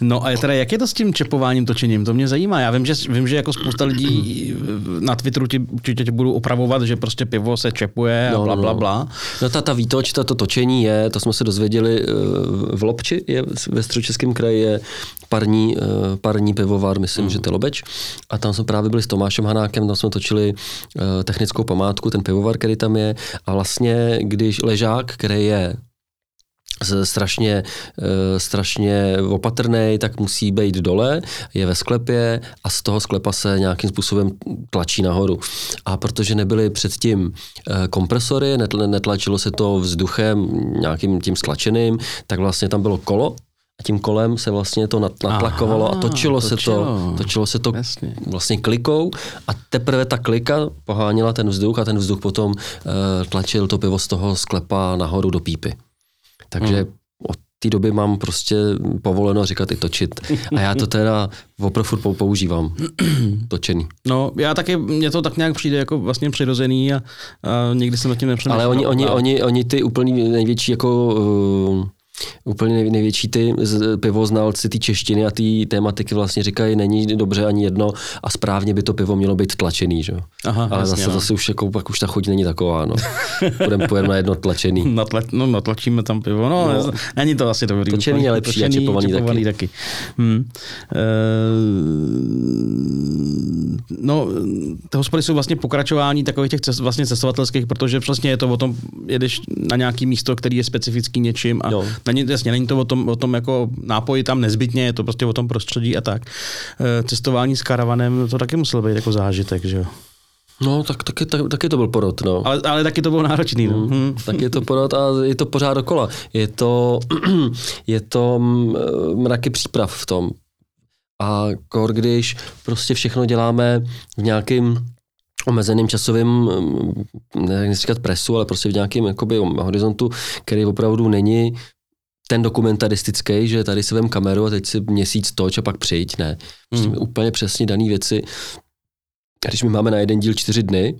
No a teda jak je to s tím čepováním, točením? To mě zajímá. Já vím, že, vím, že jako spousta lidí na Twitteru ti určitě tě budu opravovat, že prostě pivo se čepuje a No, bla, no, bla, no. bla. No ta, ta výtoč, ta, to točení je, to jsme se dozvěděli eh, v Lobči, je ve středočeském kraji je parní, eh, parní pivovar, myslím, mm. že to je Lobeč. A tam jsme právě byli s Tomášem Hanákem, tam jsme točili eh, technickou památku, ten pivovar, který tam je. A vlastně, když ležák, který je strašně, eh, strašně opatrný, tak musí být dole, je ve sklepě a z toho sklepa se nějakým způsobem tlačí nahoru. A protože nebyly předtím eh, kompresory, netl- netlačilo se to vzduchem nějakým tím stlačeným, tak vlastně tam bylo kolo a tím kolem se vlastně to nat- natlakovalo Aha, a točilo, se to, točilo. točilo se to Jasně. vlastně klikou a teprve ta klika poháněla ten vzduch a ten vzduch potom uh, tlačil to pivo z toho sklepa nahoru do pípy. Takže Hmm. od té doby mám prostě povoleno říkat i točit. A já to teda opravdu furt pou- používám. *clears throat* Točený. No, já taky, mně to tak nějak přijde jako vlastně přirozený a, a nikdy jsem nad tím nepřemýšlel. Ale oni, oni, oni, oni ty úplný největší jako uh, úplně největší ty pivoznalci ty češtiny a ty tématiky vlastně říkají, není dobře ani jedno a správně by to pivo mělo být tlačený, že? Aha, Ale jasně, zase, no. zase už, jako, pak už ta chuť není taková, no. *laughs* Půjdeme pojem na jedno tlačený. Natla, no, natlačíme tam pivo. No, No. není to asi dobrý. Točený je lepší a čipovaný taky. taky. Hmm. E, no, ty hospody jsou vlastně pokračování takových těch cest, vlastně cestovatelských, protože přesně je to o tom, jedeš na nějaký místo, který je specifický něčím a Jo. Není, jasně, není to o tom, o tom jako nápoji tam nezbytně, je to prostě o tom prostředí a tak. E, cestování s karavanem, to taky musel být jako zážitek, že jo. No, tak, taky, tak, taky to byl porod, no. Ale, ale taky to bylo náročný, no. Hmm. Tak je to porod a je to pořád dokola. Je to, *clears throat* je to mm, mraky příprav v tom. A kor, když prostě všechno děláme v nějakým omezeným časovým, mm, nechci říkat presu, ale prostě v nějakém jakoby, horizontu, který opravdu není ten dokumentaristický, že tady si vem kameru a teď si měsíc toč a pak přijď, ne. Prostě Hmm. úplně přesně dané věci. Když my máme na jeden díl čtyři dny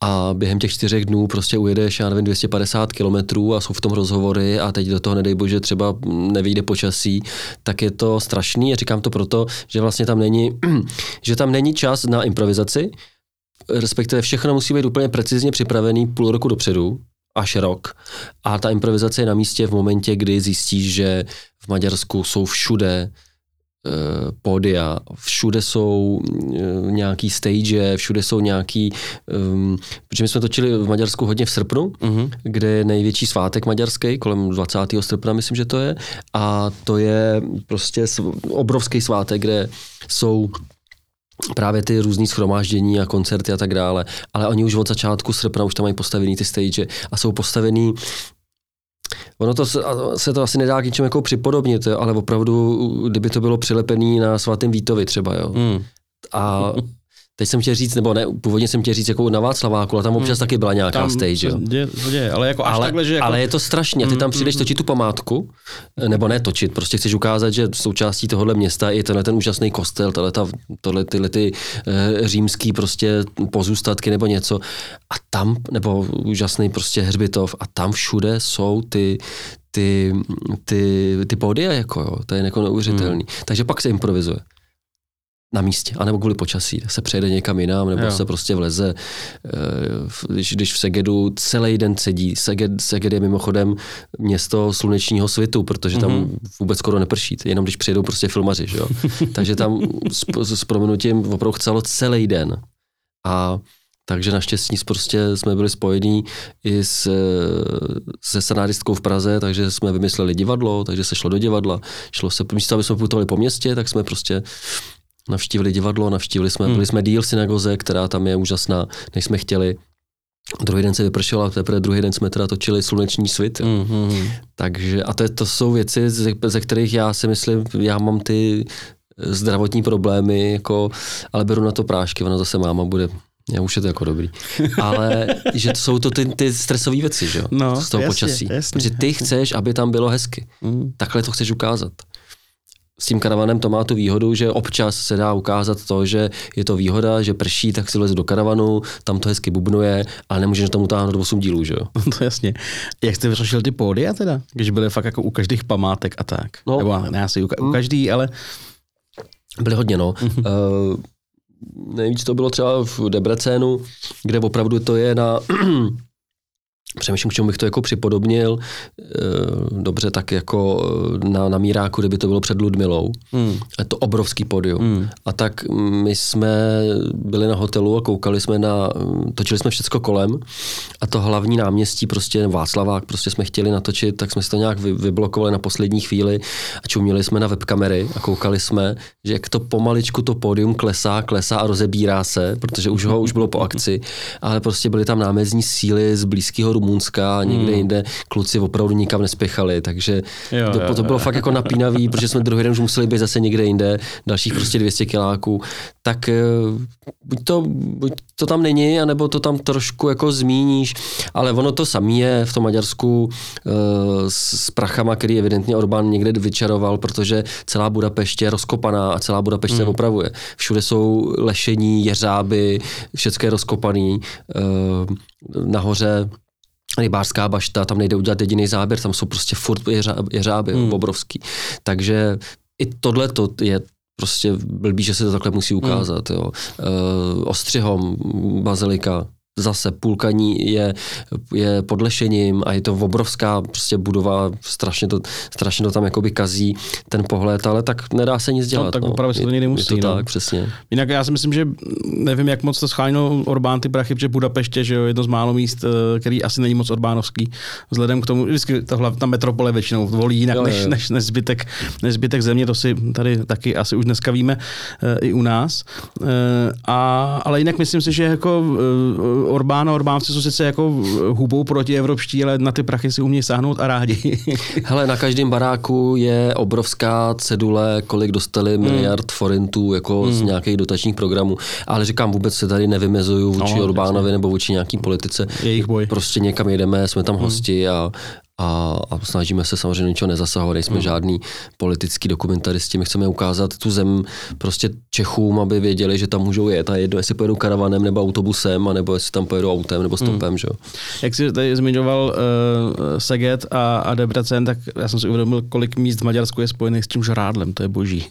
a během těch čtyřech dnů prostě ujedeš, já nevím, 250 kilometrů a jsou v tom rozhovory a teď do toho, nedej bože, třeba nevyjde počasí, tak je to strašný a říkám to proto, že vlastně tam není, *clears throat* že tam není čas na improvizaci, respektive všechno musí být úplně precizně připravený půl roku dopředu, až rok. A ta improvizace je na místě v momentě, kdy zjistíš, že v Maďarsku jsou všude eh, pódia, všude jsou eh, nějaký stage, všude jsou nějaký, um, protože my jsme točili v Maďarsku hodně v srpnu, Mhm. kde je největší svátek maďarský, kolem 20. srpna, myslím, že to je. A to je prostě obrovský svátek, kde jsou právě ty různý schromáždění a koncerty a tak dále. Ale oni už od začátku srpna už tam mají postavený ty stage a jsou postavený Ono to se, to asi nedá k ničemu jako připodobnit, jo, ale opravdu, kdyby to bylo přilepený na svatém Vítovi třeba, jo. Hmm. A *laughs* teď jsem chtěl říct, nebo ne, původně jsem chtěl říct jako na Václaváku, ale tam občas taky byla nějaká Tam stage, jo. to děje, ale jako až Ale, takhle, že jako... ale je to strašně. Ty Mm, tam přijdeš mm, točit tu památku, nebo ne točit, prostě chceš ukázat, že součástí tohohle města je tenhle ten úžasný kostel, tohle, ta, tohle tyhle ty e, římský prostě pozůstatky nebo něco. A tam, nebo úžasný prostě hřbitov, a tam všude jsou ty, ty, ty, ty pódia, jako jo, to je jako neuvěřitelný. Hmm. Takže pak se improvizuje na místě, anebo kvůli počasí, se přejede někam jinam, nebo Jo. se prostě vleze, eh, když, když v Segedu celý den sedí. Seged, Seged je mimochodem město slunečního svitu, protože tam Mhm. vůbec skoro neprší, jenom když přijedou prostě filmaři, že jo. *laughs* Takže tam s, s prominutím opravdu chcelo celý den. A takže naštěstí prostě jsme byli spojení i s, se scenáristkou v Praze, takže jsme vymysleli divadlo, takže se šlo do divadla. Šlo se, místo, aby jsme putovali po městě, tak jsme prostě navštívili divadlo, navštívili jsme, Hmm. byli jsme díl v synagoze, která tam je úžasná, než jsme chtěli. Druhý den se vypršelo a teprve druhý den jsme teda točili Sluneční svit. Mm, mm, mm. Takže, a to, to jsou věci, ze, ze kterých já si myslím, já mám ty zdravotní problémy, jako, ale beru na to prášky, ona zase máma bude já už je to jako dobrý. *laughs* Ale že to jsou to ty, ty stresové věci, že jo? No, z toho jasně, počasí. jasně, Protože ty chceš, aby tam bylo hezky. Mm. Takhle to chceš ukázat. S tím karavanem to má tu výhodu, že občas se dá ukázat to, že je to výhoda, že prší, tak si vleze do karavanu, tam to hezky bubnuje, ale nemůžeš tam utáhnout 8 dílů, že jo? *laughs* To jasně. Jak jste vyřešil ty pódia teda? Když byly fakt jako u každých památek a tak. No. Nebo ne asi u, ka- u každý, ale Byly hodně, no. uh, nejvíc to bylo třeba v Debrecenu, kde opravdu to je na... *clears throat* Přemýšlím, k čemu bych to jako připodobnil. Eh, Dobře, tak jako eh, na, na Míráku, kdyby to bylo před Ludmilou. mm, Je to obrovský podium. mm, A tak my jsme byli na hotelu a koukali jsme na, točili jsme všecko kolem a to hlavní náměstí, prostě Václavák, prostě jsme chtěli natočit, tak jsme si to nějak vy, vyblokovali na poslední chvíli a čuměli jsme na webkamery a koukali jsme, že jak to pomaličku to pódium klesá, klesá a rozebírá se, protože už ho už bylo po akci, ale prostě byly tam námezní síly z blízkého Rumunska a někde Hmm. jinde kluci opravdu nikam nespěchali, takže Jo, to, jo, to bylo jo. fakt jako napínavý, *laughs* protože jsme druhý den už museli být zase někde jinde, dalších prostě 200 kiláků, tak eh, buď to, buď to tam není, anebo to tam trošku jako zmíníš, ale ono to samé je v tom Maďarsku eh, s, s prachama, který evidentně Orbán někde vyčaroval, protože celá Budapešť je rozkopaná a celá Budapešť se Hmm. opravuje. Všude jsou lešení, jeřáby, všechno je rozkopaný, eh, nahoře rybářská bašta, tam nejde udělat jediný záběr, tam jsou prostě furt jeřáby, jeřáby hmm. obrovský. Takže i tohle to je prostě blbý, že se to takhle musí ukázat. Hmm. Jo. E, ostřihom, bazilika, zase půlka ní je, je podlešením a je to obrovská prostě budova, strašně to, strašně to tam jakoby kazí ten pohled, ale tak nedá se nic dělat. No, tak no. opravdu se to někdy musí. Je to no. tak, přesně. Jinak já si myslím, že nevím, jak moc to schánilo Orbán ty prachy, protože Budapeště, že jo, jedno z málo míst, eh, který asi není moc Orbánovský, vzhledem k tomu, vždycky tohle, ta metropole většinou volí jinak jo, než, jo. Než, než, zbytek, než zbytek země, to si tady taky asi už dneska víme uh, i u nás. Uh, a, ale jinak myslím si, že jako Orbán a Orbánci jsou sice jako hubou proti evropští, ale na ty prachy si umějí sáhnout a rádi. *laughs* Hele, na každém baráku je obrovská cedule, kolik dostali hmm. miliard forintů jako hmm. z nějakých dotačních programů. Ale říkám, vůbec se tady nevymezuju vůči no, Orbánovi nebo vůči nějaký politice. Jejich boj. Prostě někam jedeme, jsme tam hmm. hosti a, a, a snažíme se samozřejmě ničeho nezasahovat, nejsme mm. žádný politický dokumentaristi, my chceme ukázat tu zem prostě Čechům, aby věděli, že tam můžou jet a jedno, jestli pojedou karavanem nebo autobusem, nebo jestli tam pojedou autem nebo stopem. Mm. Že? Jak jsi tady zmiňoval uh, Seget a, a Debrecen, tak já jsem si uvědomil, kolik míst v Maďarsku je spojených s tím žrádlem, to je boží.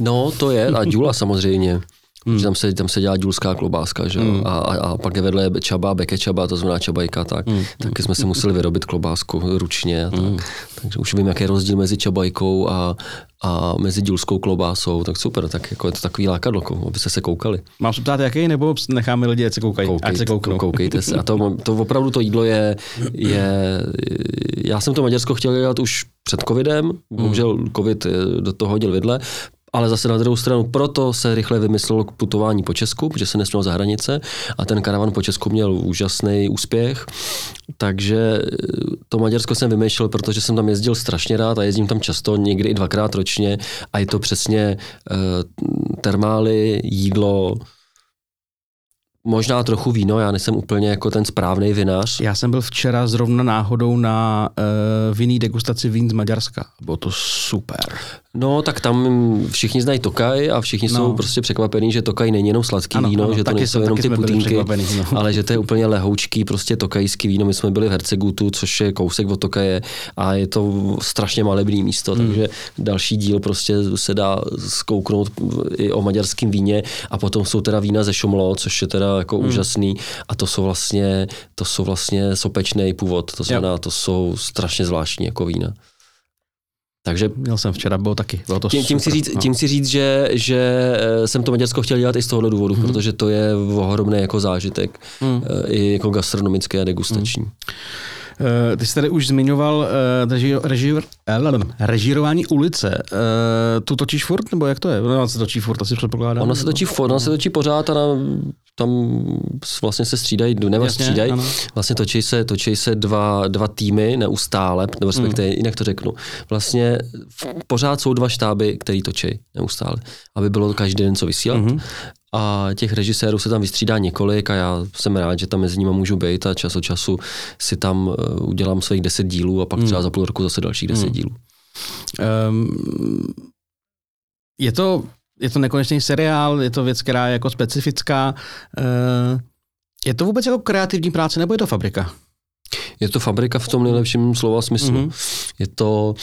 No, to je, a Dula samozřejmě. Hmm. Tam se, tam se dělá důlská klobáska, že? Hmm. A, a, a, pak je vedle čaba, bekečaba, to znamená čabajka, tak. Hmm. Taky jsme si museli vyrobit klobásku ručně. A tak. Hmm. Takže už vím, jaký je rozdíl mezi čabajkou a, a mezi důlskou klobásou, tak super, tak jako je to takový lákadlo, abyste se koukali. Mám se ptát, jaký, nebo necháme lidi, ať se koukají, Koukej, ať se kouknou. Koukejte se. A to, to opravdu to jídlo je, je, já jsem to Maďarsko chtěl dělat už před covidem, hmm. bohužel covid do toho hodil vidle, ale zase na druhou stranu, proto se rychle vymyslelo k putování po Česku, protože se nesměl za hranice a ten karavan po Česku měl úžasný úspěch. Takže eh, to Maďarsko jsem vymýšlel, protože jsem tam jezdil strašně rád a jezdím tam často, někdy i dvakrát ročně a je to přesně uh, termály, jídlo, možná trochu víno, já nejsem úplně jako ten správný vinař. Já jsem byl včera zrovna náhodou na uh, vinný degustaci vín z Maďarska. Bylo to super. No, tak tam všichni znají Tokaj a všichni no. jsou prostě překvapení, že Tokaj není jenom sladký ano, víno, ano, že to nejsou jenom ty putínky, no. *laughs* ale že to je úplně lehoučký, prostě tokajský víno. My jsme byli v Hercegutu, což je kousek od Tokaje a je to strašně malebný místo, hmm. takže další díl prostě se dá zkouknout i o maďarském víně a potom jsou teda vína ze Šomlo, což je teda jako hmm. úžasný a to jsou vlastně, to jsou vlastně sopečný původ, to znamená, to jsou strašně zvláštní jako vína. Takže měl jsem včera, bylo taky. Bylo to tím, tím, si říct, no. tím si říct, že, že eh, jsem to Maďarsko chtěl dělat i z tohohle důvodu, hmm. protože to je ohromný jako zážitek, hmm. i jako gastronomický a degustační. Hmm. Eh, ty jsi tady už zmiňoval reži, reži, režírování ulice. Tu točíš furt, nebo jak to je? Ona se točí furt, asi předpokládám. Ona se točí, furt, ona se točí pořád a na, tam vlastně se střídají, nebo Jasně, střídají, ano. vlastně točí se, točí se dva, dva týmy neustále, nebo respektive mm. jinak to řeknu. Vlastně pořád jsou dva štáby, který točí neustále, aby bylo každý den co vysílat. Mm-hmm a těch režisérů se tam vystřídá několik a já jsem rád, že tam mezi nimi můžu být a čas od času si tam eh, udělám svých deset dílů a pak třeba hmm. za půl roku zase dalších deset hmm. dílů. Um, je to, je to nekonečný seriál, je to věc, která je jako specifická. Uh, je to vůbec jako kreativní práce nebo je to fabrika? Je to fabrika v tom nejlepším slova smyslu. Mm-hmm. Je to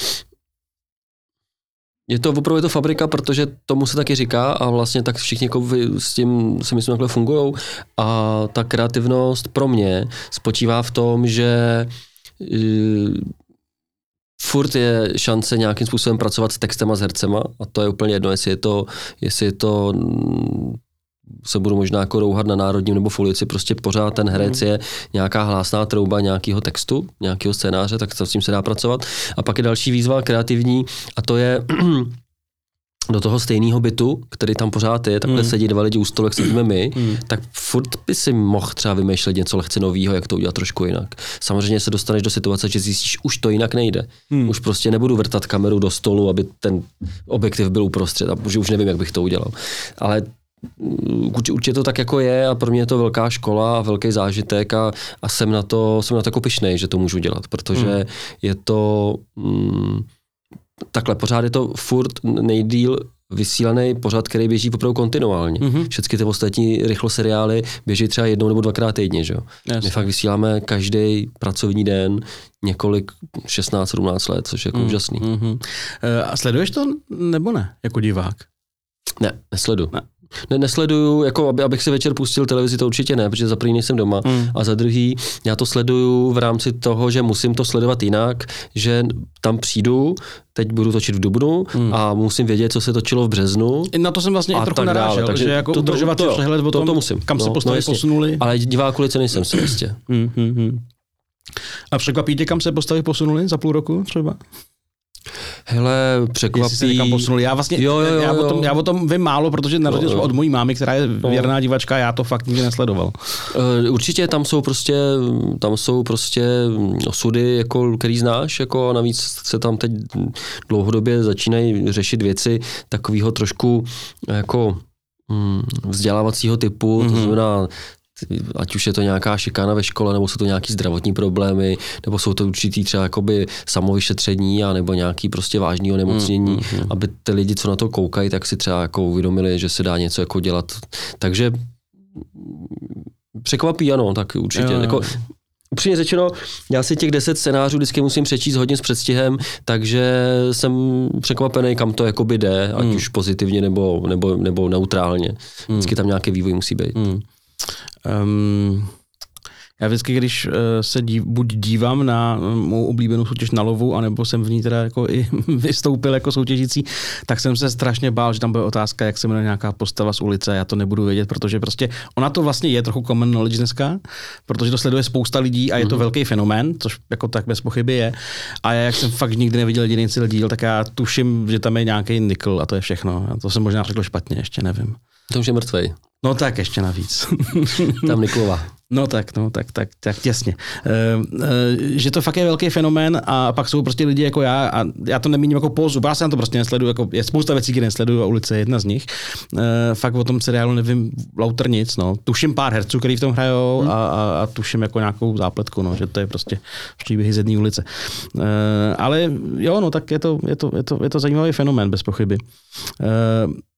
je to opravdu je to fabrika, protože tomu se taky říká a vlastně tak všichni jako s tím si myslím takhle fungují. A ta kreativnost pro mě spočívá v tom, že uh, furt je šance nějakým způsobem pracovat s textem a s hercema a to je úplně jedno, jestli je to, jestli je to se budu možná jako rouhat na národním nebo folici, prostě pořád ten herec mhm. je nějaká hlásná trouba nějakého textu, nějakého scénáře, tak s tím se dá pracovat. A pak je další výzva kreativní a to je *clears throat* do toho stejného bytu, který tam pořád je, takhle mm. sedí dva lidi u stolu, jak sedíme my, mm. tak furt by si mohl třeba vymýšlet něco lehce nového, jak to udělat trošku jinak. Samozřejmě se dostaneš do situace, že zjistíš, už to jinak nejde. Mm. Už prostě nebudu vrtat kameru do stolu, aby ten objektiv byl uprostřed a už nevím, jak bych to udělal. Ale určitě to tak jako je a pro mě je to velká škola a velký zážitek a, a jsem na to, jsem na to jako pišnej, že to můžu dělat, protože hmm. je to mm, takhle, pořád je to furt nejdíl vysílaný pořad, který běží opravdu kontinuálně. Mm-hmm. Všechny ty ostatní rychlo seriály běží třeba jednou nebo dvakrát týdně. Že? My fakt vysíláme každý pracovní den několik, 16-17 let, což je jako mm, úžasný. Mm-hmm. A sleduješ to nebo ne, jako divák? Ne, nesledu. Ne. Ne, nesleduju, jako aby, abych si večer pustil televizi, to určitě ne, protože za první nejsem doma. Mm. A za druhý, já to sleduju v rámci toho, že musím to sledovat jinak, že tam přijdu, teď budu točit v Dubnu mm. a musím vědět, co se točilo v březnu. Na to jsem vlastně a trochu narážel, takže že jako to, udržovat to, to, přehled o tom, to, to musím. kam no, se postavy no, posunuli. Ale diváku lice nejsem si jistě. Mm, mm, mm. A překvapí tě, kam se postavy posunuli za půl roku třeba? Hele, překvapí. se někam posunul. Já vlastně, jo, jo, jo, já, o tom, já o tom vím málo, protože na rozdíl od mojí mámy, která je věrná divačka, já to fakt nikdy nesledoval. Uh, určitě tam jsou prostě, tam jsou prostě osudy, jako, který znáš, jako a navíc se tam teď dlouhodobě začínají řešit věci takového trošku jako mm, vzdělávacího typu, mm-hmm. to mhm. znamená ať už je to nějaká šikana ve škole, nebo jsou to nějaký zdravotní problémy, nebo jsou to určitý třeba jakoby samovyšetření, a nebo nějaký prostě vážný onemocnění, mm, mm, mm. aby ty lidi, co na to koukají, tak si třeba jako uvědomili, že se dá něco jako dělat. Takže překvapí, ano, tak určitě. Jo, jako, Upřímně řečeno, já si těch deset scénářů vždycky musím přečíst hodně s předstihem, takže jsem překvapený, kam to jakoby jde, ať mm. už pozitivně nebo, nebo, nebo neutrálně. Vždycky tam nějaký vývoj musí být. Mm. Um, já vždycky, když uh, se dív, buď dívám na uh, mou oblíbenou soutěž na lovu, anebo jsem v ní teda jako i *laughs* vystoupil jako soutěžící, tak jsem se strašně bál, že tam bude otázka, jak se jmenuje nějaká postava z ulice. Já to nebudu vědět, protože prostě ona to vlastně je trochu common knowledge dneska, protože to sleduje spousta lidí a je to mm-hmm. velký fenomén, což jako tak bez pochyby je. A já, jak jsem fakt nikdy neviděl jediný celý díl, tak já tuším, že tam je nějaký nikl a to je všechno. A to jsem možná řekl špatně, ještě nevím. To už je mrtvej. No tak ještě navíc. *laughs* Tam Niklova. No tak, no tak, tak, tak těsně. E, e, že to fakt je velký fenomén a pak jsou prostě lidi jako já a já to nemíním jako pózu, já se na to prostě nesleduju, jako je spousta věcí, které nesleduju a ulice je jedna z nich. E, fakt o tom seriálu nevím lauter nic, no. Tuším pár herců, který v tom hrajou hmm. a, a, a, tuším jako nějakou zápletku, no, že to je prostě příběhy z jedné ulice. E, ale jo, no tak je to, je to, je to, je to zajímavý fenomén, bez pochyby. E,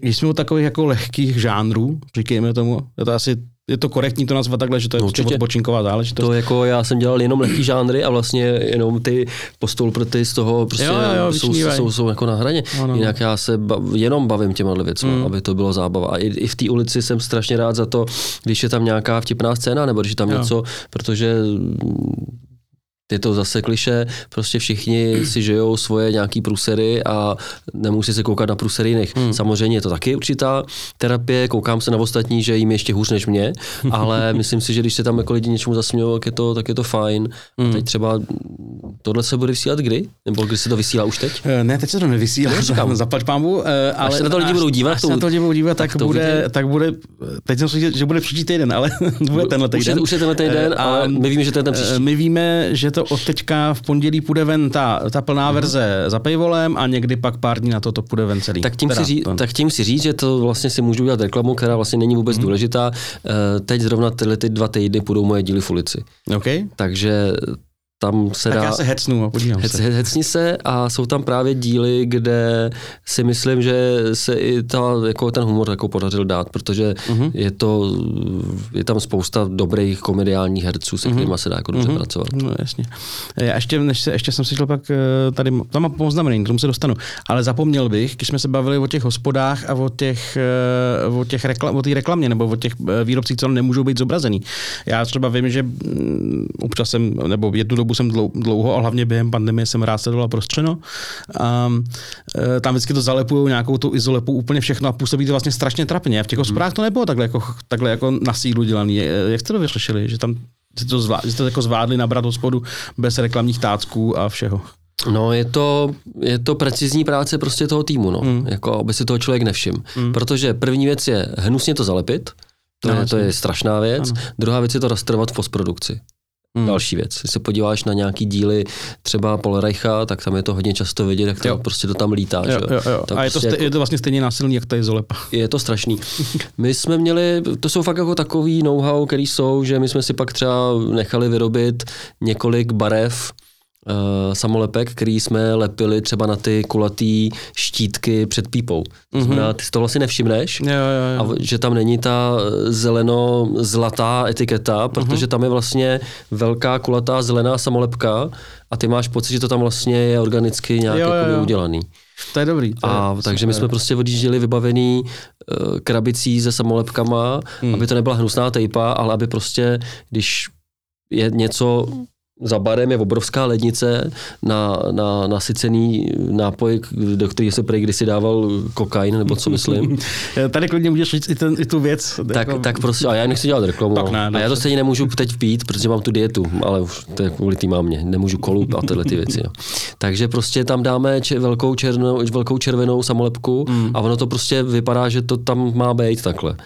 když jsme u takových jako lehkých žánrů, říkejme tomu, je to asi je to korektní to nazvat takhle, že to je no, určitě odpočinková záležitost. To jako já jsem dělal jenom lehký žánry a vlastně jenom ty postolprty z toho prostě jo, jo, jsou, jsou, jsou, jako na hraně. No, no. Jinak já se bav, jenom bavím těma věcmi, mm. aby to bylo zábava. A i, i v té ulici jsem strašně rád za to, když je tam nějaká vtipná scéna, nebo když je tam jo. něco, protože je to zase kliše, prostě všichni *clears throat* si žijou svoje nějaký průsery a nemusí se koukat na průsery jiných. Hmm. Samozřejmě je to taky určitá terapie, koukám se na ostatní, že jim ještě hůř než mě, *laughs* ale myslím si, že když se tam jako lidi něčemu zasmějou, tak je to, tak je to fajn. Hmm. A teď třeba tohle se bude vysílat kdy? Nebo kdy se to vysílá už teď? Eh, ne, teď se to nevysílá, no, *laughs* zaplať pámu, eh, ale až se na to lidi budou dívat, až se na to lidi budou dívat, tak, tak bude, tak bude, teď jsem si že bude příští týden, ale *laughs* bude tenhle týden. Už je, už je tenhle týden, uh, ale my víme, že to je ten příští. My víme, že to od teďka v pondělí půjde ven ta, ta plná mm-hmm. verze za paywallem a někdy pak pár dní na to to půjde ven celý. Tak tím, teda, si, ří, tak tím si říct, že to vlastně si můžu udělat reklamu, která vlastně není vůbec mm-hmm. důležitá. Teď zrovna tyhle ty dva týdny půjdou moje díly v ulici. Okay. Takže tam se tak dá... já se hecnu a podívám hec, se. Hecni se a jsou tam právě díly, kde si myslím, že se i ta, jako ten humor jako podařil dát, protože uh-huh. je to, je tam spousta dobrých komediálních herců, se uh-huh. kterými se dá jako dobře uh-huh. pracovat. No jasně. Já ještě, než se, ještě jsem si šel pak eh, tady, tam mám poznamený, k tomu se dostanu, ale zapomněl bych, když jsme se bavili o těch hospodách a o těch, eh, o těch reklam, o té reklamě nebo o těch výrobcích, co nemůžou být zobrazený. Já třeba vím, že mm, občas jsem, nebo jednu dobu jsem dlouho a hlavně během pandemie jsem rád sledoval prostřeno. A, e, tam vždycky to zalepují nějakou tu izolepu úplně všechno a působí to vlastně strašně trapně. V těch hospodách to nebylo takhle jako, takhle jako na sílu dělaný. Jak jste to vyřešili, že tam že to, zvládli, že to jako zvládli nabrat hospodu bez reklamních tácků a všeho? No, je to, je to precizní práce prostě toho týmu, no. Mm. Jako, aby si toho člověk nevšiml. Mm. Protože první věc je hnusně to zalepit, to, no, je, to je strašná věc. Ano. Druhá věc je to rastrovat v postprodukci. Hmm. Další věc. Když se podíváš na nějaký díly třeba Polreicha, tak tam je to hodně často vidět, jak to jo. prostě to tam lítá. Jo, jo, jo. Tak a je to, prostě jako, je to vlastně stejně násilný, jak ta izolepa. Je to strašný. *laughs* My jsme měli, to jsou fakt jako takový know-how, který jsou, že my jsme si pak třeba nechali vyrobit několik barev, samolepek, který jsme lepili třeba na ty kulatý štítky před pípou. To znamená, ty si to vlastně nevšimneš, Jo, jo, jo. a že tam není ta zeleno-zlatá etiketa, protože tam je vlastně velká kulatá zelená samolepka a ty máš pocit, že to tam vlastně je organicky nějak Jo, jo, jo. udělaný. To je dobrý. To A je takže my jsme prostě odjížděli vybavený uh, krabicí se samolepkama, hmm. aby to nebyla hnusná tejpa, ale aby prostě, když je něco za barem je obrovská lednice na, na nasycený nápoj, do kterého se prej kdysi dával kokain, nebo co myslím. *laughs* Tady klidně můžeš říct i, ten, i tu věc. tak, jako- tak prostě, a já nechci dělat reklamu. Tak ne, a já to stejně nemůžu teď pít, protože mám tu dietu, ale už to je kvůli té mámě. Nemůžu kolup a tyhle ty věci. No. Takže prostě tam dáme če- velkou, černou, velkou červenou samolepku Hmm. a ono to prostě vypadá, že to tam má být takhle.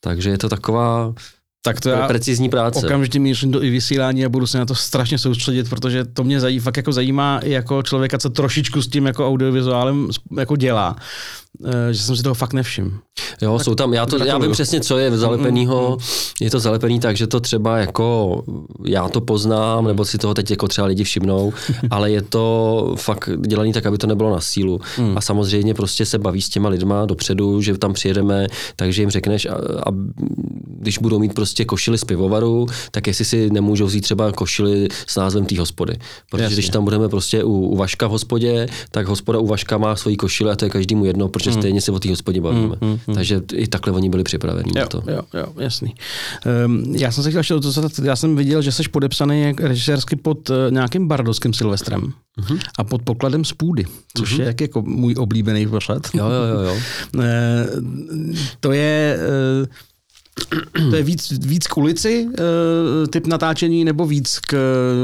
Takže je to taková tak to já precizní práce. okamžitě mířím do i vysílání a budu se na to strašně soustředit, protože to mě zají, fakt jako zajímá i jako člověka, co trošičku s tím jako audiovizuálem jako dělá, že jsem si toho fakt nevšiml. Jo, jsou tam, já, to, já vím přesně, co je zalepenýho, je to zalepený tak, že to třeba jako, já to poznám, nebo si toho teď jako třeba lidi všimnou, *laughs* ale je to fakt dělaný tak, aby to nebylo na sílu. A samozřejmě prostě se baví s těma lidma dopředu, že tam přijedeme, takže jim řekneš, a, a když budou mít prostě košily z pivovaru, tak jestli si nemůžou vzít třeba košily s názvem té hospody. Protože Jasně. když tam budeme prostě u, u Vaška v hospodě, tak hospoda u Vaška má svoji košile a to je každému jedno, protože stejně se o té hospodě bavíme. Takže i takhle oni byli připraveni na Jo, to. jo, jo, jasný. Um, já jsem se chtěl ještě dotazat, já jsem viděl, že jsi podepsaný jak režisérsky pod uh, nějakým bardovským Silvestrem uh-huh. a pod pokladem z půdy, což uh-huh. je jak jako můj oblíbený pořad. Jo, jo, jo, jo. *laughs* Eh, to je eh, to je víc, víc k ulici eh, typ natáčení nebo víc k...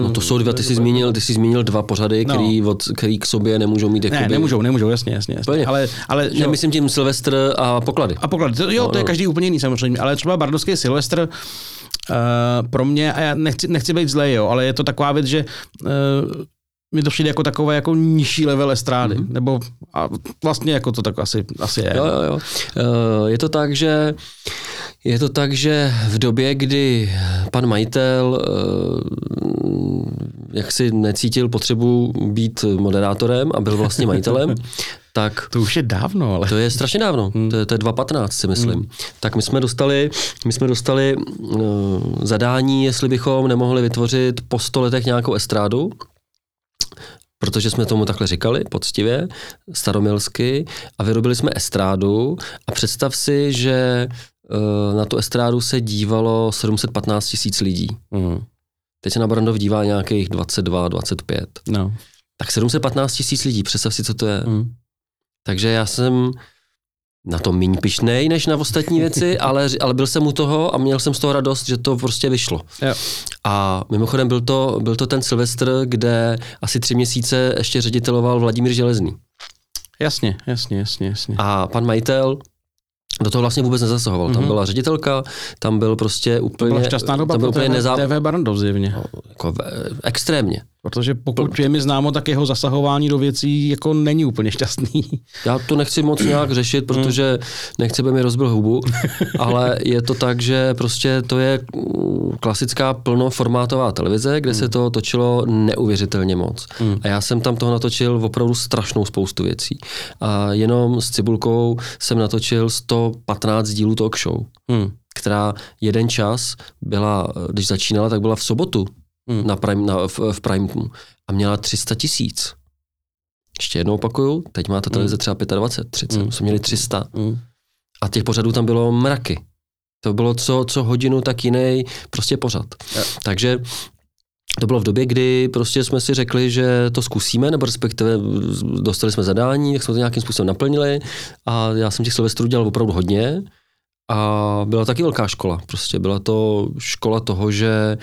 No to jsou dva, ty jsi zmínil, ty jsi zmínil dva pořady, No. který, od, který k sobě nemůžou mít jakoby... Ne, nemůžou, nemůžou, jasně, jasně. jasně. Ale, ale Ne, myslím tím Silvestr a poklady. A poklad, to, jo, to je každý úplně jiný samozřejmě, ale třeba Bardovský Silvestr uh, pro mě, a já nechci, nechci být zlej, jo, ale je to taková věc, že uh, mi to přijde jako takové jako nižší level estrády, mm-hmm. nebo a vlastně jako to tak asi, asi je. Jo, jo, jo. Eh, Je to tak, že je to tak, že v době, kdy pan majitel eh, jak si necítil potřebu být moderátorem a byl vlastně majitelem, *laughs* tak To už je dávno, ale... To je strašně dávno, hmm. to, je, to je 2015 si myslím. Hmm. Tak my jsme dostali, my jsme dostali uh, zadání, jestli bychom nemohli vytvořit po 100 letech nějakou estrádu, protože jsme tomu takhle říkali, poctivě, staromilsky, a vyrobili jsme estrádu a představ si, že na tu estrádu se dívalo 715 tisíc lidí. Mm. Teď se na Brandov dívá nějakých 22, 25. No. Tak 715 tisíc lidí, představ si, co to je. Mm. Takže já jsem na to méně pišnej než na ostatní věci, *laughs* ale, ale byl jsem u toho a měl jsem z toho radost, že to prostě vyšlo. Jo. A mimochodem byl to, byl to ten Silvestr, kde asi tři měsíce ještě řediteloval Vladimír Železný. Jasně, jasně, jasně, jasně. A pan majitel do toho vlastně vůbec nezasahoval. Tam byla ředitelka, tam byl prostě úplně, Byla šťastná doba tam byl úplně nezá... TV Barandov zjevně. jako, ve- extrémně. Protože pokud je mi známo, tak jeho zasahování do věcí jako není úplně šťastný. Já to nechci moc nějak řešit, protože nechci, aby mi rozbil hubu, ale je to tak, že prostě to je mm, klasická plnoformátová televize, kde se to točilo neuvěřitelně moc. A já jsem tam toho natočil opravdu strašnou spoustu věcí. A jenom s Cibulkou jsem natočil 115 dílů talk show, Hmm. která jeden čas byla, když začínala, tak byla v sobotu Hmm. na prime, na, v, v prime time a měla 300 tisíc. Ještě jednou opakuju, teď má ta televize třeba 25, 30, Hmm. jsme měli 300 Hmm. a těch pořadů tam bylo mraky. To bylo co, co hodinu, tak jiný prostě pořad. Jo. Takže to bylo v době, kdy prostě jsme si řekli, že to zkusíme, nebo respektive dostali jsme zadání, tak jsme to nějakým způsobem naplnili a já jsem těch Silvestrů dělal opravdu hodně a byla taky velká škola. Prostě byla to škola toho, že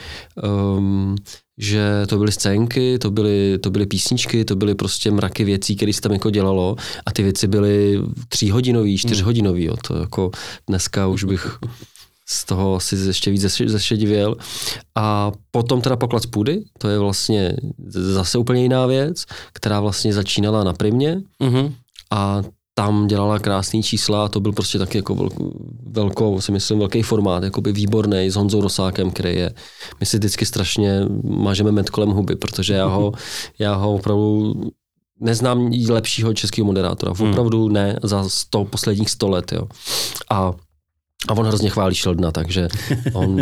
um, že to byly scénky, to byly, to byly písničky, to byly prostě mraky věcí, které se tam jako dělalo a ty věci byly tříhodinový, čtyřhodinový, jo. to jako dneska už bych z toho si ještě víc zeše- zešedivěl. A potom teda poklad z půdy, to je vlastně zase úplně jiná věc, která vlastně začínala na primě Mhm. a tam dělala krásný čísla a to byl prostě taky jako velkou, si myslím, velký formát, jako by výborný s Honzou Rosákem, který je, my si vždycky strašně mažeme med kolem huby, protože já ho, já ho opravdu neznám lepšího českého moderátora, opravdu ne za sto, posledních sto let, jo. A a on hrozně chválí Sheldona, takže on,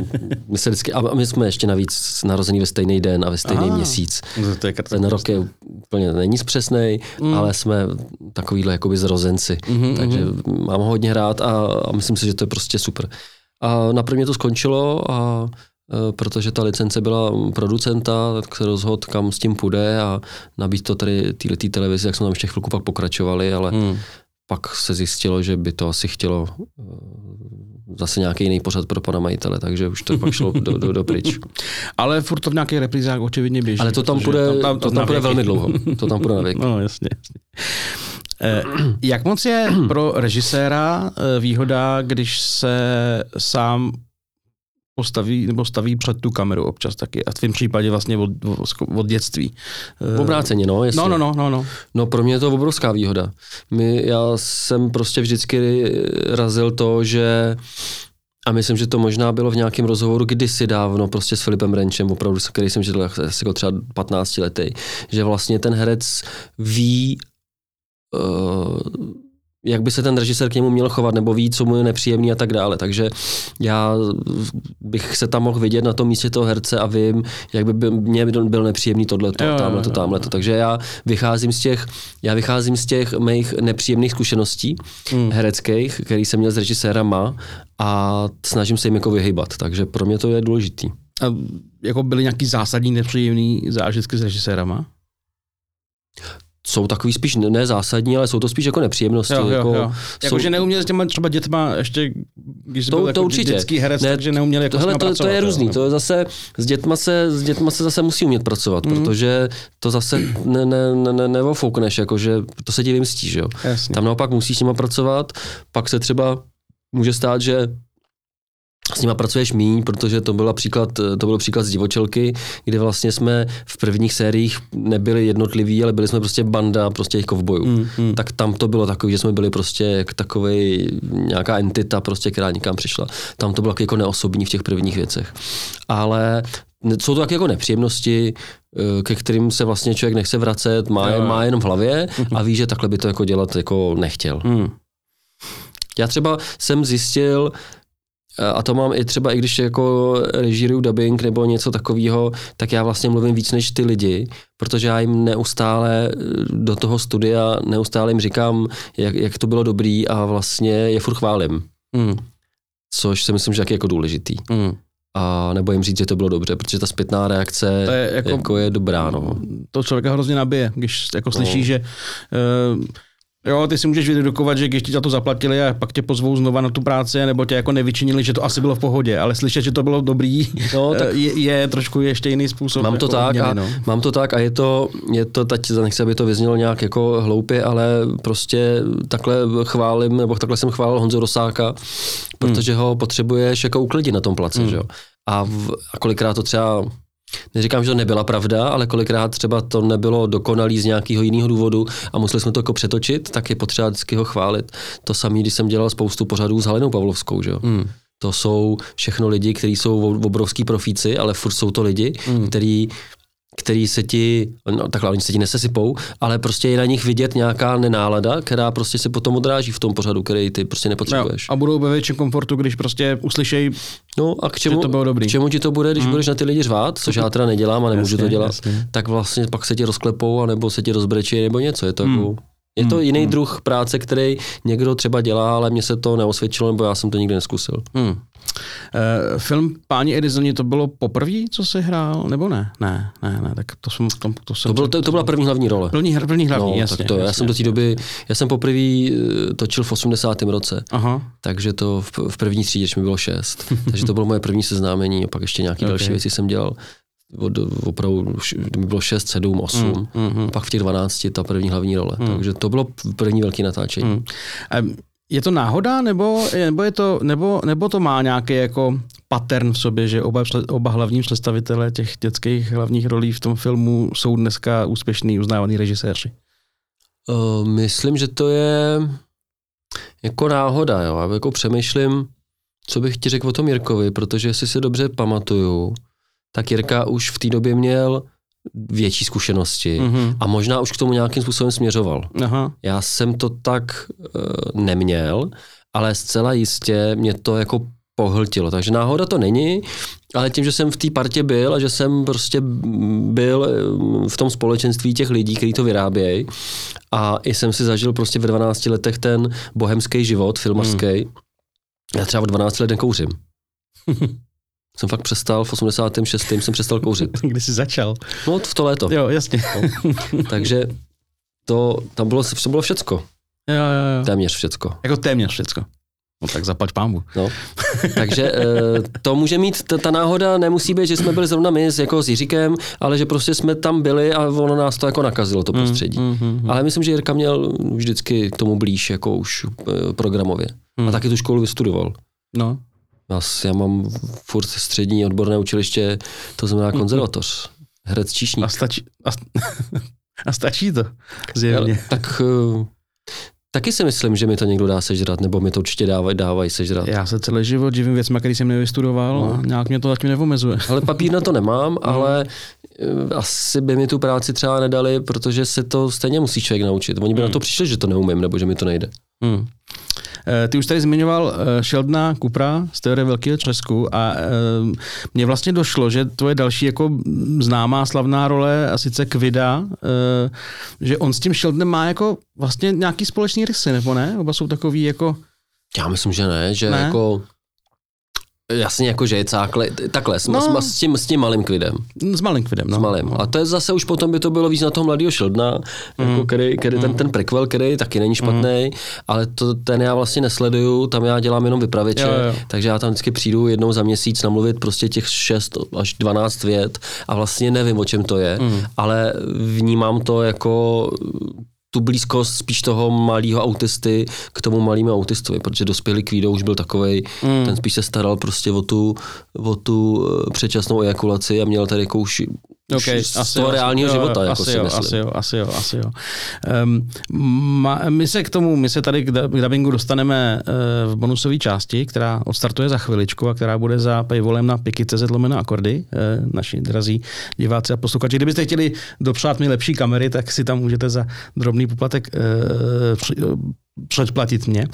my se vždycky, a my jsme ještě navíc narozený ve stejný den a ve stejný Aha, měsíc. To je Ten rok je úplně není přesný, mm. ale jsme takovýhle jakoby zrozenci, mm-hmm, takže mm-hmm. mám ho hodně rád a, a myslím si, že to je prostě super. A na prvně to skončilo a e, protože ta licence byla producenta, tak se rozhodl, kam s tím půjde a nabít to tady této televizi, jak jsme tam ještě chvilku pak pokračovali, ale mm. pak se zjistilo, že by to asi chtělo e, zase nějaký jiný pořad pro pana majitele, takže už to pak šlo *laughs* do, do, do pryč. Ale furt to v nějakých reprízách očividně běží. Ale to tam půjde, tam, tam, to tam půjde velmi dlouho. To tam půjde na věk. *laughs* No, jasně, jasně. Eh, jak moc je pro režiséra eh, výhoda, když se sám postaví nebo staví před tu kameru občas taky. A v tvém případě vlastně od, od dětství. V obráceně, no, jasně. No, no, no, no, no. No pro mě je to obrovská výhoda. My, já jsem prostě vždycky razil to, že a myslím, že to možná bylo v nějakém rozhovoru kdysi dávno, prostě s Filipem Renčem, opravdu, který jsem četl asi jako třeba 15 letý, že vlastně ten herec ví, uh, jak by se ten režisér k němu měl chovat, nebo ví, co mu je nepříjemný a tak dále. Takže já bych se tam mohl vidět na tom místě toho herce a vím, jak by mě byl nepříjemný tohle, tamhle to, tamhle to. Takže já vycházím z těch, já vycházím z těch mých nepříjemných zkušeností hmm. hereckých, který jsem měl s režisérama a snažím se jim jako vyhybat. Takže pro mě to je důležitý. A jako byly nějaký zásadní nepříjemný zážitky s režisérama? Jsou takový spíš ne zásadní, ale jsou to spíš jako nepříjemnosti. Jo, jo, jako, jo. Jako, že neuměli s těma třeba dětma ještě, když to, byl to jako určitě. dětský herec, ne, takže neuměli jako tohle, to, to je různý, jo. to je zase, s dětma se, s dětma se zase musí umět pracovat, mm. protože to zase ne, ne, ne, ne, neofoukneš, jakože to se ti vymstí, že jo. Jasně. Tam naopak musíš s nima pracovat, pak se třeba může stát, že s nima pracuješ míň, protože to byl příklad, to byl příklad z divočelky, kde vlastně jsme v prvních sériích nebyli jednotliví, ale byli jsme prostě banda prostě těch kovbojů. Mm, mm. Tak tam to bylo takový, že jsme byli prostě jak takový nějaká entita, prostě, která někam přišla. Tam to bylo jako neosobní v těch prvních věcech. Ale jsou to taky jako nepříjemnosti, eh, ke kterým se vlastně člověk nechce vracet, má, je, má jenom v hlavě *laughs* a ví, že takhle by to jako dělat jako nechtěl. Mm. Já třeba jsem zjistil, a to mám i třeba, i když jako režíruju dubbing nebo něco takového, tak já vlastně mluvím víc než ty lidi, protože já jim neustále eh, do toho studia, neustále jim říkám, jak, jak to bylo dobrý a vlastně je furt chválím. Mm. Což si myslím, že je jako důležitý. Mm. A nebo jim říct, že to bylo dobře, protože ta zpětná reakce to je, jako, jako je dobrá. No. To člověka hrozně nabije, když jako slyší, no. že uh, Jo, ty si můžeš vydedukovat, že když ti za to zaplatili a pak tě pozvou znova na tu práci, nebo tě jako nevyčinili, že to asi bylo v pohodě, ale slyšet, že to bylo dobrý, no, *laughs* tak je, je, trošku ještě jiný způsob. Mám to jako tak, odměny, no. mám to tak a je to, je to teď, nechci, aby to vyznělo nějak jako hloupě, ale prostě takhle chválím, nebo takhle jsem chválil Honzu Rosáka, protože hmm. ho potřebuješ jako uklidit na tom place, hmm. že jo. A, v, a kolikrát to třeba Neříkám, že to nebyla pravda, ale kolikrát třeba to nebylo dokonalý z nějakého jiného důvodu a museli jsme to jako přetočit, tak je potřeba vždycky ho chválit. To samé, když jsem dělal spoustu pořadů s Halenou Pavlovskou, že jo. Mm. To jsou všechno lidi, kteří jsou obrovský profíci, ale furt jsou to lidi, mm. kteří který se ti, no takhle oni se ti nesesypou, ale prostě je na nich vidět nějaká nenálada, která prostě se potom odráží v tom pořadu, který ty prostě nepotřebuješ. No, a budou ve větším komfortu, když prostě uslyšej, no a k čemu, že to bylo dobrý. K čemu ti to bude, když hmm. budeš na ty lidi řvát, což já teda nedělám a nemůžu jasně, to dělat, jasně. tak vlastně pak se ti rozklepou, anebo se ti rozbrečí, nebo něco. Je to hmm. jako, je to hmm. jiný hmm. druh práce, který někdo třeba dělá, ale mně se to neosvědčilo, nebo já jsem to nikdy neskusil. Hmm. Uh, film Páni Edisoni to bylo poprvé, co jsi hrál, nebo ne? Ne, ne, ne, tak to jsem... To, to, jsem to, bylo, to, to byla první hlavní role. První, první hlavní, no, jasně, tak to, jasně, já jsem do té doby, já jsem poprvé eh, točil v 80. roce, Aha. takže to v, v první třídě mi bylo šest, *laughs* takže to bylo moje první seznámení a pak ještě nějaké okay. další věci jsem dělal od, opravdu mi bylo 6, 7, 8, mm, mm, mm. pak v těch 12 ta první hlavní role. Mm. Takže to bylo první velký natáčení. Mm. Je to náhoda, nebo, nebo, je to, nebo, nebo to má nějaký jako pattern v sobě, že oba, oba hlavní představitelé těch dětských hlavních rolí v tom filmu jsou dneska úspěšní, uznávaný režiséři? Uh, myslím, že to je jako náhoda, jo. Já jako přemýšlím, co bych ti řekl o tom Jirkovi, protože jestli si dobře pamatuju, tak Jirka už v té době měl větší zkušenosti mm-hmm. a možná už k tomu nějakým způsobem směřoval. Aha. Já jsem to tak uh, neměl, ale zcela jistě mě to jako pohltilo. Takže náhoda to není, ale tím, že jsem v té partě byl a že jsem prostě byl v tom společenství těch lidí, kteří to vyrábějí a i jsem si zažil prostě ve 12 letech ten bohemský život, filmařský. Hmm. Já třeba v 12 letech kouřím. *laughs* jsem fakt přestal, v 86. jsem přestal kouřit. *laughs* Kdy jsi začal? No, v to léto. Jo, jasně. No. *laughs* Takže to, tam bylo, to bylo všecko. Jo, jo, jo. Téměř všecko. Jako téměř všecko. No tak zaplať pámu. No. Takže eh, to může mít, ta, ta náhoda nemusí být, že jsme byli zrovna my jako s Jiříkem, ale že prostě jsme tam byli a ono nás to jako nakazilo, to mm, prostředí. Mm, mm, mm. Ale myslím, že Jirka měl vždycky tomu blíž, jako už eh, programově. Mm. A taky tu školu vystudoval. No. Já, já mám furt střední odborné učiliště, to znamená konzervatoř. Herec číšník. A stačí, a, *laughs* a stačí to, zjevně. Tak eh, Taky si myslím, že mi to někdo dá sežrat, nebo mi to určitě dávají, dávají sežrat. Já se celý život živím věcmi, který jsem nevystudoval no. a nějak mě to zatím neomezuje. *laughs* Ale papír na to nemám, no. ale eh, asi by mi tu práci třeba nedali, protože se to stejně musí člověk naučit. Oni by hmm. na to přišli, že to neumím, nebo že mi to nejde. Hmm. Eh, ty už tady zmiňoval eh, Sheldona Kupra z teorie Velkého třesku a eh, mně vlastně došlo, že tvoje další jako známá slavná role, a sice Kvida, že on s tím Sheldonem má jako vlastně nějaký společný rysy, nebo ne? Oba jsou takový jako... Já myslím, že ne, že ne? jako Jasně, jako že je cákle, takhle, s, no. s, tím, s tím malým kvidem. S malým kvidem, no. S malým. A to je zase už potom by to bylo víc na toho mladého Sheldona, mm. jako který, který mm. ten, ten prequel, který taky není špatný, mm. ale to, ten já vlastně nesleduju, tam já dělám jenom vypravěče, jo, jo. takže já tam vždycky přijdu jednou za měsíc namluvit prostě těch 6 až 12 vět a vlastně nevím, o čem to je, mm. ale vnímám to jako tu blízkost spíš toho malého autisty k tomu malému autistovi, protože dospělý kvído už byl takový, mm. ten spíš se staral prostě o tu, o tu eh, předčasnou ejakulaci a měl tady jako už Okay, z asi toho jo, reálního jo, života, jako asi, jo, asi jo, asi jo, asi jo. Um, ma, my se k tomu, my se tady k, dubbingu dostaneme uh, v bonusové části, která odstartuje za chviličku a která bude za paywallem na piky.cz lomeno akordy, uh, naši drazí diváci a posluchači. Kdybyste chtěli dopřát mi lepší kamery, tak si tam můžete za drobný poplatek uh, předplatit mě.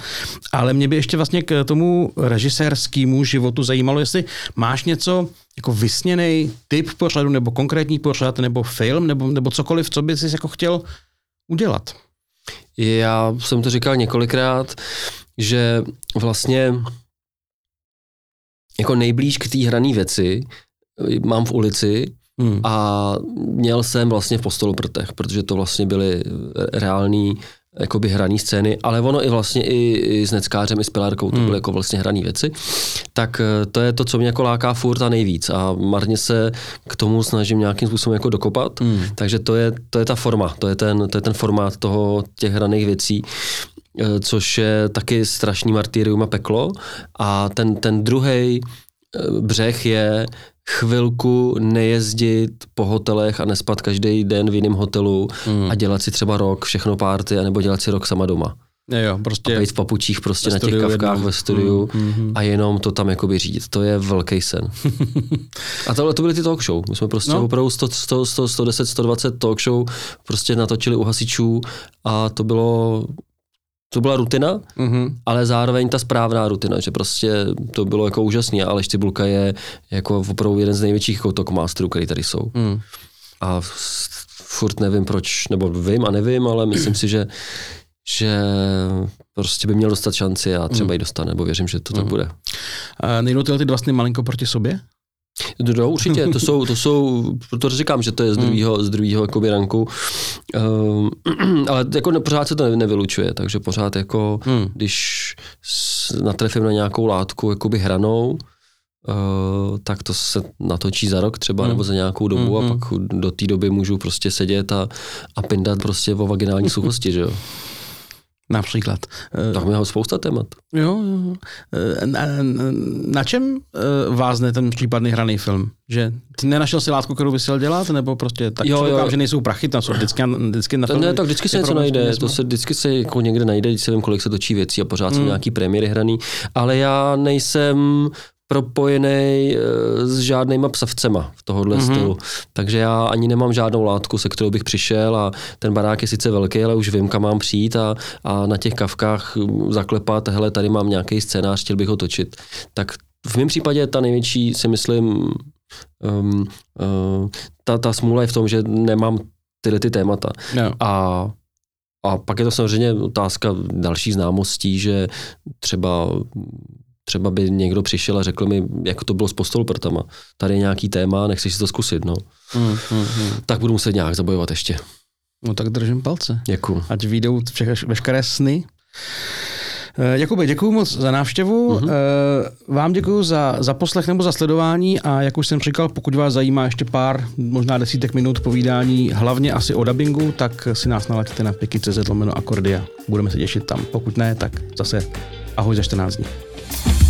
Ale mě by ještě vlastně k tomu režisérskému životu zajímalo, jestli máš něco jako vysněný typ pořadu, nebo konkrétní pořad, nebo film, nebo, nebo cokoliv, co bys jako chtěl udělat. Já jsem to říkal několikrát, že vlastně jako nejblíž k té hrané věci mám v ulici hmm. a měl jsem vlastně v postolu prtech, protože to vlastně byly reální jakoby hraný scény, ale ono i vlastně i, i s Neckářem, i s Pilárkou, to hmm. byly jako vlastně hrané věci, tak eh, to je to, co mě jako láká furt a nejvíc. A marně se k tomu snažím nějakým způsobem jako dokopat, hmm. takže to je, to je ta forma, to je ten, to je ten formát toho těch hraných věcí, eh, což je taky strašný martyrium a peklo. A ten, ten druhý eh, břeh je chvilku nejezdit po hotelech a nespat každý den v jiném hotelu mm. a dělat si třeba rok všechno párty, anebo dělat si rok sama doma. Je jo, prostě a být v papučích prostě na těch kavkách jednou. ve studiu mm, mm, a jenom to tam jakoby řídit. To je velký sen. *laughs* a tohle to byly ty talk show. My jsme prostě no. opravdu 100, 100, 100, 110, 120 talk show prostě natočili u hasičů a to bylo to byla rutina, mm-hmm. ale zároveň ta správná rutina, že prostě to bylo jako úžasný. Ale Cibulka je jako opravdu jeden z největších jako talkmasterů, který tady jsou. Mm. A furt nevím proč, nebo vím a nevím, ale myslím si, že že prostě by měl dostat šanci a třeba mm. ji dostane, nebo věřím, že to mm. tak bude. A nejdou ty dva sny malinko proti sobě? No, určitě, to jsou, to jsou, proto říkám, že to je z hmm. druhého, z druhého jakoby ranku, um, *clears throat* ale jako pořád se to nevylučuje, takže pořád jako, hmm. když natrefím na nějakou látku jakoby hranou, Uh, tak to se natočí za rok třeba, hmm. nebo za nějakou dobu hmm. a hmm. pak do té doby můžu prostě sedět a, a pindat prostě o vaginální suchosti, že jo. Například. Tak máme spousta témat. Jo, jo. Na, na čem vázne ten případný hraný film? Že ty nenašel si látku, kterou by si dělat, nebo prostě tak jo, jo. že nejsou prachy, tam jsou vždycky, vždycky na Ne, tak vždycky se něco najde, to se vždycky se jako někde najde, když se vím, kolik se točí věcí a pořád hmm. jsou nějaký premiéry hraný, ale já nejsem propojený eh, s žádnýma psavcema v tohohle mm-hmm. stylu. Takže já ani nemám žádnou látku, se kterou bych přišel a ten barák je sice velký, ale už vím, kam mám přijít a, a na těch kavkách zaklepat, hele, tady mám nějaký scénář, chtěl bych ho točit. Tak v mém případě ta největší, si myslím, um, uh, ta, ta smůla je v tom, že nemám tyhle ty témata. No. A a pak je to samozřejmě otázka další známostí, že třeba třeba by někdo přišel a řekl mi, jak to bylo s postolprtama. Tady je nějaký téma, nechceš si to zkusit, no. Mm, mm, mm. Tak budu muset nějak zabojovat ještě. No tak držím palce. Děkuju. Ať vyjdou veškeré sny. Eh, Jakube, děkuji moc za návštěvu. Uh-huh. Vám děkuji za, za poslech nebo za sledování a jak už jsem říkal, pokud vás zajímá ještě pár, možná desítek minut povídání, hlavně asi o dubbingu, tak si nás nalaďte na piky.cz lomeno akordia. Budeme se těšit tam. Pokud ne, tak zase ahoj za 14 dní. it.